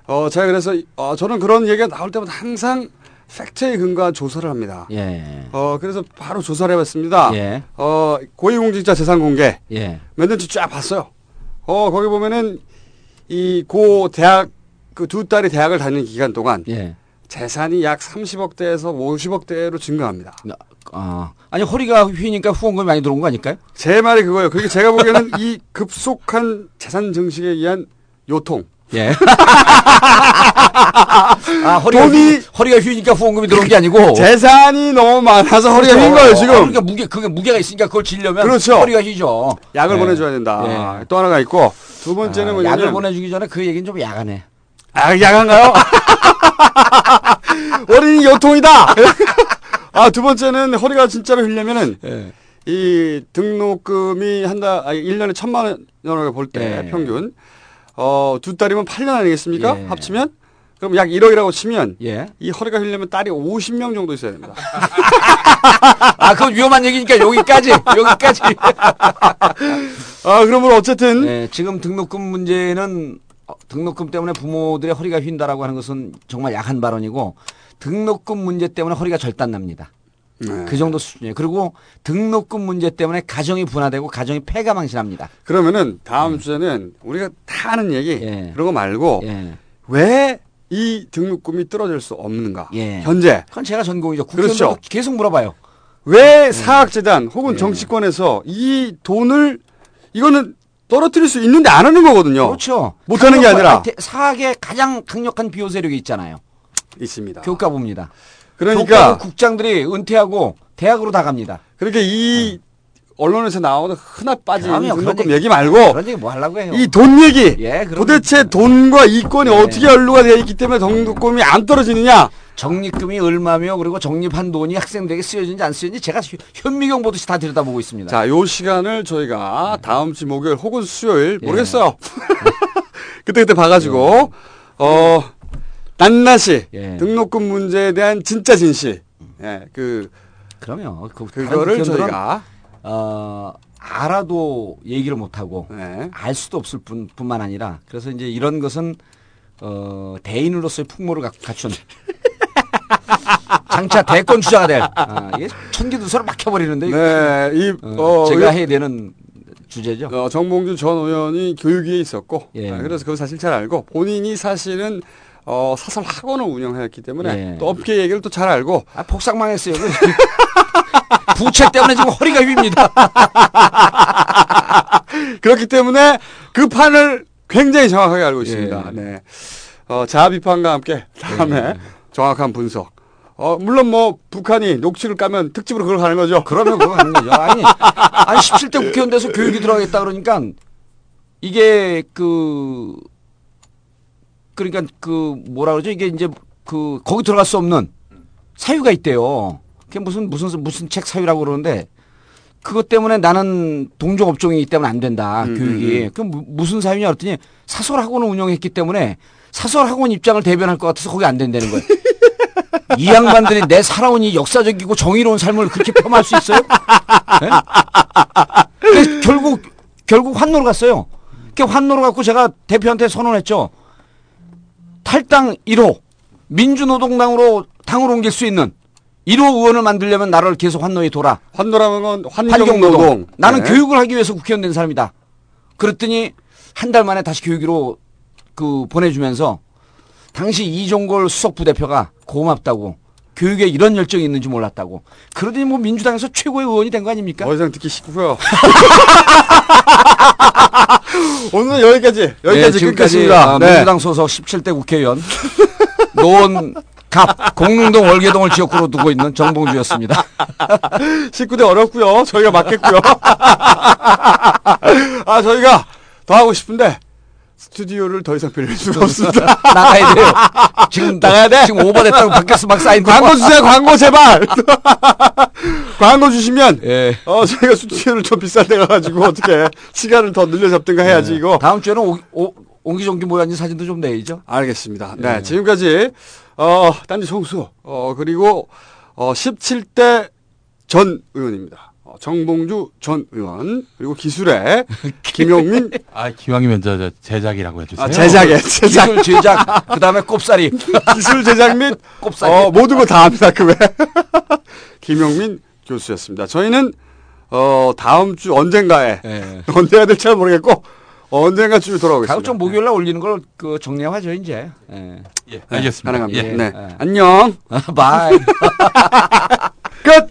어, 제가 그래서 어, 저는 그런 얘기가 나올 때마다 항상 팩트에 근거한 조사를 합니다. 예. 어, 그래서 바로 조사를 해봤습니다. 예. 어, 고위공직자 재산 공개. 예. 몇 년치 쫙 봤어요. 어, 거기 보면은 이 고 대학 그 두 딸이 대학을 다니는 기간 동안 예. 재산이 약 30억대에서 50억대로 증가합니다. 아, 아니 허리가 휘니까 후원금이 많이 들어온 거 아닐까요? 제 말이 그거예요. 그게 제가 보기에는 이 급속한 재산 증식에 의한 요통. 예. 아, 허리가 돈이- 휘, 허리가 휘니까 후원금이 들어온 게 아니고 재산이 너무 많아서 허리가 그렇죠. 휜 거예요, 지금. 그러니까 무게 그게 무게가 있으니까 그걸 지려면 그렇죠. 허리가 휘죠. 약을 예. 보내줘야 된다. 예. 또 하나가 있고 두 번째는 아, 뭐냐면 약을 보내주기 전에 그 얘기는 좀 야하네. 아, 야간가요? 어린이 요통이다! 아, 두 번째는 허리가 진짜로 휘려면은, 예. 이 등록금이 한 달, 아니, 1년에 천만 원을 볼 때 예. 평균, 어, 두 달이면 8년 아니겠습니까? 예. 합치면? 그럼 약 1억이라고 치면, 예. 이 허리가 휘려면 딸이 50명 정도 있어야 됩니다. 아, 그건 위험한 얘기니까 여기까지, 여기까지. 아, 그러면 어쨌든. 네, 지금 등록금 문제는 어, 등록금 때문에 부모들의 허리가 휜다라고 하는 것은 정말 야한 발언이고 등록금 문제 때문에 허리가 절단납니다. 네. 그 정도 수준이에요. 그리고 등록금 문제 때문에 가정이 분화되고 가정이 폐가 망신합니다. 그러면은 다음 주에는 우리가 다 하는 얘기, 예. 그런 거 말고, 예. 왜이 등록금이 떨어질 수 없는가? 예. 현재. 그건 제가 전공이죠. 그렇죠. 계속 물어봐요. 왜 사학재단 혹은 예. 정치권에서 이 돈을 이거는 떨어뜨릴 수 있는데 안 하는 거거든요. 그렇죠. 못하는 게 아니라 사학의 가장 강력한 비호 세력이 있잖아요. 있습니다. 교과부입니다. 그러니까 교과부 국장들이 은퇴하고 대학으로 다 갑니다. 그렇게 이 언론에서 나오는 흔한 빠진 등록금 얘기- 얘기 말고 그런 얘기 뭐 하려고 해요? 이 돈 얘기 예, 도대체 돈과 이권이 어떻게 연루가 되어 있기 때문에 등록금이 안 떨어지느냐 적립금이 얼마며 그리고 적립한 돈이 학생들에게 쓰여지는지 안 쓰여지는지 제가 현- 현미경 보듯이 다 들여다보고 있습니다. 자, 요 시간을 저희가 네. 다음 주 목요일 혹은 수요일 예. 모르겠어요. 그때 그때 봐가지고 어 낱낱이 예. 등록금 문제에 대한 진짜 진실, 예, 그 그러면 그 그거를 저희가 어, 알아도 얘기를 못 하고 네. 알 수도 없을 뿐, 뿐만 아니라 그래서 이제 이런 것은 어, 대인으로서의 풍모를 가- 갖춘 장차 대권 주자가 될. 아, 이게 천기두서로 막혀버리는데. 네, 이, 어, 제가 해야 되는 주제죠. 어, 정봉주 전 의원이 교육위에 있었고, 예. 아, 그래서 그걸 사실 잘 알고, 본인이 사실은 어, 사설 학원을 운영했기 때문에 예. 또 업계 얘기를 또 잘 알고. 아, 폭삭망했어요. 부채 때문에 지금 허리가 휩니다. 그렇기 때문에 그 판을 굉장히 정확하게 알고 있습니다. 네. 어, 자아 비판과 함께 다음에 정확한 분석. 어, 물론 뭐 북한이 녹취를 까면 특집으로 그걸 가는 거죠. 그러면 그거 하는 거죠. 아니, 아니 17대 국회의원 돼서 교육이 들어가겠다 그러니까 이게 그 그러니까 그 뭐라 그러죠? 이게 이제 그 거기 들어갈 수 없는 사유가 있대요. 그게 무슨 무슨 무슨 책 사유라고 그러는데 그것 때문에 나는 동종 업종이기 때문에 안 된다 음, 교육이. 음. 그럼 무- 무슨 사유냐 그랬더니 사설 학원을 운영했기 때문에 사설 학원 입장을 대변할 것 같아서 거기 안 된다는 거예요. 이 양반들이 내 살아온 이 역사적이고 정의로운 삶을 그렇게 폄하할 수 있어요? 예? 그래서 결국 결국 환노로 갔어요. 그 환노로 갖고 제가 대표한테 선언했죠. 탈당 1호 민주노동당으로 당을 옮길 수 있는 1호 의원을 만들려면 나를 계속 환노에 돌아. 환노라는 건 환경 환경노동. 노동. 나는 네. 교육을 하기 위해서 국회의원 된 사람이다. 그랬더니 한 달 만에 다시 교육으로 그 보내주면서 당시 이종걸 수석 부대표가 고맙다고 교육에 이런 열정이 있는지 몰랐다고. 그러더니 뭐 민주당에서 최고의 의원이 된 거 아닙니까? 더 이상 듣기 싫고요. 오늘은 여기까지 여기까지 네, 지금까지. 아, 네. 민주당 소속 17대 국회의원 노원 갑 공릉동 월계동을 지역구로 두고 있는 정봉주였습니다. 19대 어렵고요. 저희가 맞겠고요. 아 저희가 더 하고 싶은데 스튜디오를 더 이상 빌릴 수가 없습니다. 나가야 돼요. 지금 나가야 돼. 지금 오버됐다고 밖에서 막 사인 광고 주세요. 광고 제발. 광고 주시면 예. 어 저희가 스튜디오를 좀 비싼 데 가가지고 어떻게 시간을 더 늘려 잡든가 해야지 이거. 다음 주에는 오, 오, 옹기종기 모여앉은 사진도 좀 내야죠. 알겠습니다. 네, 예. 지금까지 어 딴지 총수 어 그리고 어 17대 전 의원입니다. 어, 정봉주 전 의원 그리고 기술의 김용민 아, 기왕이면 저, 저 제작이라고 해주세요. 아, 제작에 제작 기술 제작 그다음에 꼽사리 기술 제작 및 꼽사리 어, 모든 거 다 합니다. 그 외. 김용민 교수였습니다. 저희는 어 다음 주 언젠가에 예. 언제가 될지 잘 모르겠고 언젠가 주에 돌아오겠습니다. 가급적 목요일 날 올리는 걸 그 정리하죠 이제. 예. 예, 알겠습니다. 가능합니다. 예. 네. 안녕. 바이. 끝.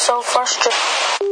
so frustrated.